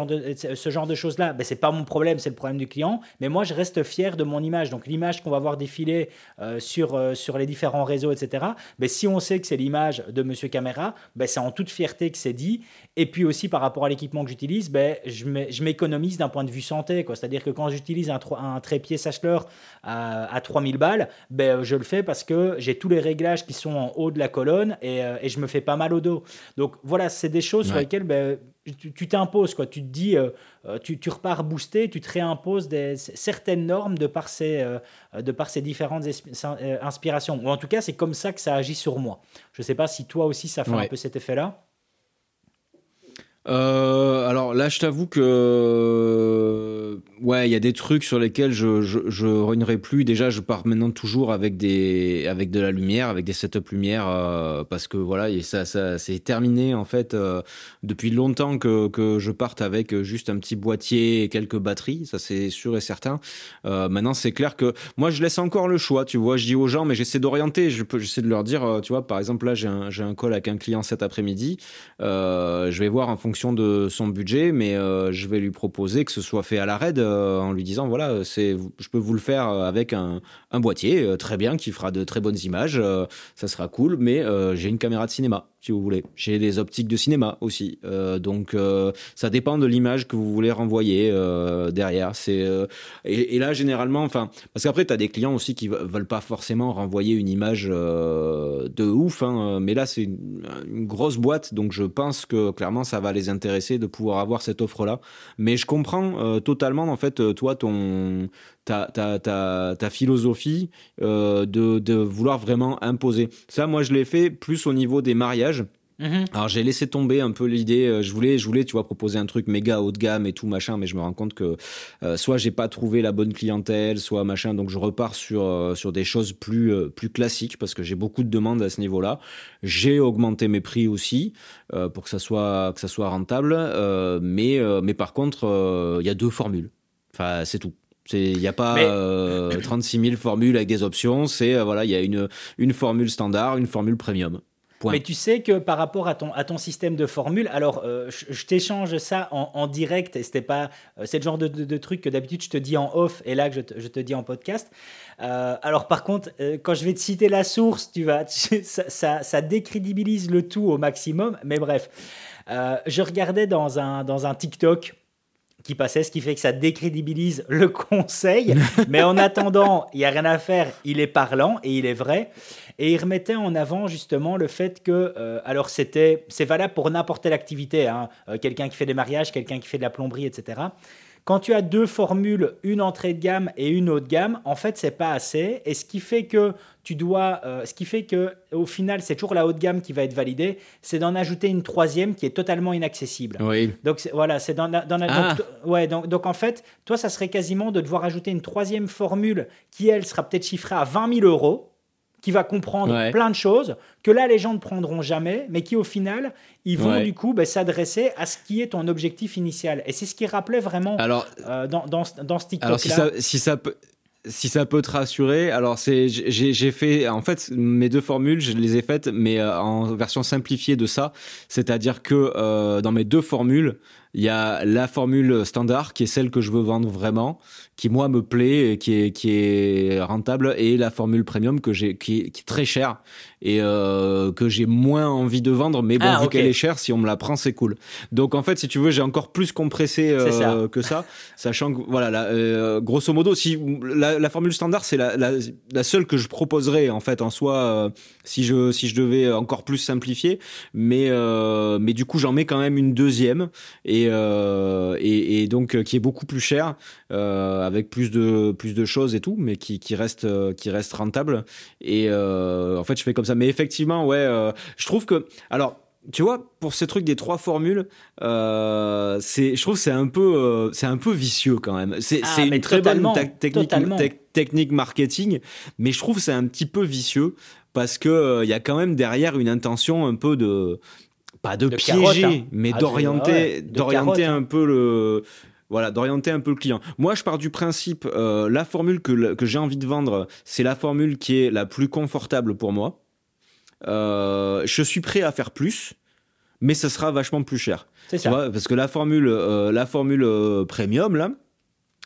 genre de, choses-là, ben, ce n'est pas mon problème, c'est le problème du client. Mais moi, je reste fier de mon image. Donc l'image qu'on va voir défiler euh, sur, euh, sur les différents réseaux, etc., ben, si on sait que c'est l'image de Monsieur Caméra, ben, c'est en toute fierté que c'est dit. Et puis aussi par rapport à l'équipement que j'utilise, ben, je m'économise d'un point de vue santé. C'est-à-dire que quand j'utilise un, trépied Sachler à, à 3000 balles, ben, je le fais parce que j'ai tous les réglages qui sont en haut de la colonne euh, et, je me fais pas mal au dos. Donc voilà, c'est des choses sur lesquelles ben, tu t'imposes, quoi. Tu te dis, euh, euh, tu, tu, repars boosté, tu te réimposes des, certaines normes de par ces, de par ces différentes inspirations. Ou en tout cas, c'est comme ça que ça agit sur moi. Je sais pas si toi aussi ça fait un peu cet effet-là. Euh, alors là, je t'avoue que ouais, il y a des trucs sur lesquels je je, je plus. Déjà, je pars maintenant toujours avec des avec de la lumière, avec des setups lumière, euh, parce que voilà, ça ça c'est terminé en fait euh, depuis longtemps que que je parte avec juste un petit boîtier et quelques batteries. Ça c'est sûr et certain. Maintenant, c'est clair que moi, je laisse encore le choix. Tu vois, je dis aux gens, mais j'essaie d'orienter. Je peux, j'essaie de leur dire, tu vois, par exemple là, j'ai un j'ai un call avec un client cet après-midi. je vais voir en fonction de son budget, mais euh, je vais lui proposer que ce soit fait à la raid euh, en lui disant voilà, c'est, je peux vous le faire avec un, un boîtier très bien qui fera de très bonnes images, ça sera cool, mais j'ai une caméra de cinéma si vous voulez. J'ai des optiques de cinéma aussi, donc ça dépend de l'image que vous voulez renvoyer derrière. C'est et, là généralement, enfin parce qu'après tu as des clients aussi qui veulent pas forcément renvoyer une image de ouf, hein, mais là c'est une, grosse boîte, donc je pense que clairement ça va les intéressé de pouvoir avoir cette offre-là. Mais je comprends euh, totalement, en fait, euh, toi, ton, ta, ta, ta, ta philosophie euh, de, de vouloir vraiment imposer. Ça, moi, je l'ai fait plus au niveau des mariages. Mhm. Alors j'ai laissé tomber un peu l'idée. Euh, je voulais, je voulais, tu vois, proposer un truc méga haut de gamme et tout machin, mais je me rends compte que euh, soit j'ai pas trouvé la bonne clientèle, soit machin. Donc je repars sur euh, sur des choses plus plus classiques parce que j'ai beaucoup de demandes à ce niveau-là. J'ai augmenté mes prix aussi pour que ça soit que ça soit rentable. mais mais par contre, il y a deux formules. Enfin, c'est tout. Il n'y a pas 36 000 formules avec des options. C'est voilà, il y a une une formule standard, une formule premium. Mais tu sais que par rapport à ton, à ton système de formule, alors euh, je, t'échange ça en, direct et c'était pas euh, c'est le genre de, de, truc que d'habitude je te dis en off et là que je te, je te dis en podcast. Euh, alors par contre, quand je vais te citer la source, tu vas ça, ça, ça, décrédibilise le tout au maximum. Mais bref, je regardais dans un dans un TikTok qui passait, ce qui fait que ça décrédibilise le conseil. Mais en attendant, il y a rien à faire. Il est parlant et il est vrai. Et il remettait en avant justement le fait que, euh, alors c'était, c'est valable pour n'importe quelle activité, hein, euh, quelqu'un qui fait des mariages, quelqu'un qui fait de la plomberie, etc Quand tu as deux formules, une entrée de gamme et une haut de gamme, en fait, c'est pas assez. Et ce qui fait que tu dois, euh, ce qui fait que au final, c'est toujours la haute gamme qui va être validée, c'est d'en ajouter une troisième qui est totalement inaccessible. Oui. Donc voilà, c'est dans, dans, Ah. donc, ouais, donc, donc en fait, toi, ça serait quasiment de devoir ajouter une troisième formule qui elle sera peut-être chiffrée à 20 000 euros, qui va comprendre Ouais. plein de choses que là les gens ne prendront jamais, mais qui au final, ils vont Ouais. du coup ben, s'adresser à ce qui est ton objectif initial. Et c'est ce qui rappelait vraiment Alors, euh, dans, dans, ce- dans ce TikTok Alors si ça, si ça peut, si ça peut te rassurer, alors c'est, j'ai, j'ai fait, en fait, mes deux formules, je les ai faites, mais euh, en version simplifiée de ça, c'est-à-dire que euh, dans mes deux formules, il y a la formule standard qui est celle que je veux vendre vraiment, qui moi me plaît, et qui est qui est rentable, et la formule premium que j'ai, qui, est- qui est très chère et euh, que j'ai moins envie de vendre, mais bon Ah, vu qu'elle est chère, si on me la prend, c'est cool. Donc en fait, si tu veux, j'ai encore plus compressé ça. euh, que ça, sachant que voilà, la, euh, grosso modo, si la, la formule standard, c'est la, la, la seule que je proposerais en fait en soi, euh, si je si je devais encore plus simplifier, mais euh, mais du coup, j'en mets quand même une deuxième et euh, et, et donc euh, qui est beaucoup plus chère, euh, avec plus de plus de choses et tout, mais qui qui reste qui reste rentable. Et en fait, je fais comme ça. Mais effectivement, ouais, je trouve que alors tu vois, pour ce truc des trois formules, euh, c'est, je trouve que c'est un peu, euh, c'est un peu vicieux quand même. C'est, Ah, une très bonne technique, marketing, mais je trouve que c'est un petit peu vicieux parce que euh, il y a quand même derrière une intention un peu de, pas de, De piéger, carotte, hein. mais Ah, d'orienter, ouais, d'orienter carotte, un peu le, voilà, d'orienter un peu le client. Moi, je pars du principe, euh, la formule que, que j'ai envie de vendre, c'est la formule qui est la plus confortable pour moi. Euh, je suis prêt à faire plus, mais ce sera vachement plus cher. C'est Tu ça. vois, parce que la formule, euh, la formule euh, premium, là,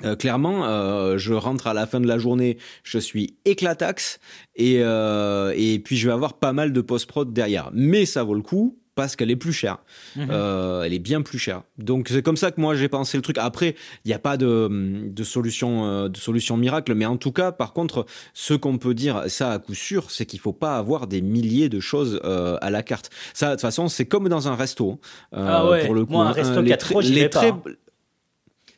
euh, clairement, euh, je rentre à la fin de la journée, je suis éclataxe, et, euh, et puis je vais avoir pas mal de post-prod derrière. Mais ça vaut le coup parce qu'elle est plus chère. Mhm. Euh, elle est bien plus chère. Donc c'est comme ça que moi j'ai pensé le truc. Après, il n'y a pas de, de solution euh, de solution miracle, mais en tout cas, par contre, ce qu'on peut dire, ça à coup sûr, c'est qu'il faut pas avoir des milliers de choses euh, à la carte. Ça, de toute façon, c'est comme dans un resto. euh, Ah ouais, pour le coup, moi, un hein. resto les les très- hein.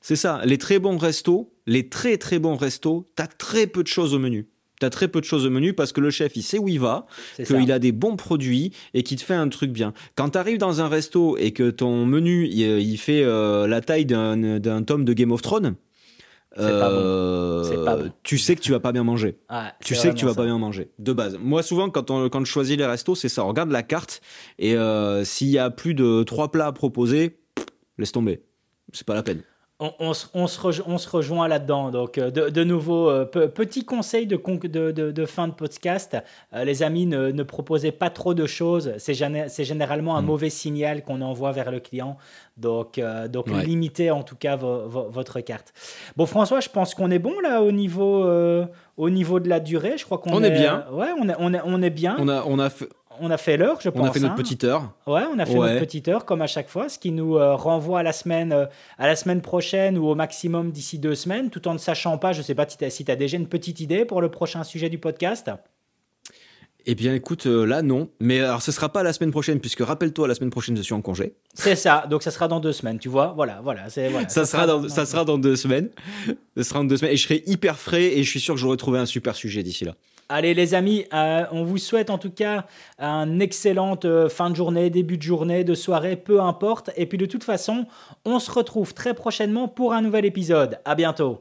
C'est ça, les très bons restos, les très très bons restos, t'as très peu de choses au menu. T'as très peu de choses au menu parce que le chef, il sait où il va, qu'il a des bons produits et qu'il te fait un truc bien. Quand tu arrives dans un resto et que ton menu il, il fait euh, la taille d'un tome de Game of Thrones, C'est pas bon. euh, C'est pas bon. tu sais que tu vas pas bien manger. Ah, Tu sais que tu vas pas bien manger, de base. Moi, souvent, quand, on, quand je choisis les restos, c'est ça. On regarde la carte et euh, s'il y a plus de trois plats à proposer, pff, laisse tomber. C'est pas la peine. On, on se, on se rejo- on se rejoint là-dedans. Donc, euh, de, de nouveau, euh, pe- petit conseil de, fin de podcast. Euh, les amis, ne, ne proposez pas trop de choses. C'est gén- c'est généralement un Mm. mauvais signal qu'on envoie vers le client. Donc, euh, donc Ouais. limitez en tout cas vo- vo- votre carte. Bon, François, je pense qu'on est bon là au niveau, au niveau de la durée. Je crois qu'on On est bien. Ouais, on est, on est, on est bien. On a, on a fait, On a fait l'heure, je pense. on a fait notre hein. petite heure. Ouais, on a fait Ouais. notre petite heure comme à chaque fois, ce qui nous euh, renvoie à la semaine, euh, à la semaine prochaine ou au maximum d'ici deux semaines, tout en ne sachant pas. Je sais pas si tu as déjà une petite idée pour le prochain sujet du podcast. Eh bien, écoute, euh, là, non. Mais alors, ce sera pas la semaine prochaine, puisque rappelle-toi, la semaine prochaine, je suis en congé. C'est ça. Donc ça sera dans deux semaines. Tu vois. Voilà, voilà. Voilà. Ça, sera dans, ça sera dans deux semaines. Ça sera dans deux semaines. Et je serai hyper frais et je suis sûr que j'aurai trouvé un super sujet d'ici là. Allez les amis, euh, on vous souhaite en tout cas une excellente euh, fin de journée, début de journée, de soirée, peu importe. Et puis de toute façon, on se retrouve très prochainement pour un nouvel épisode. À bientôt.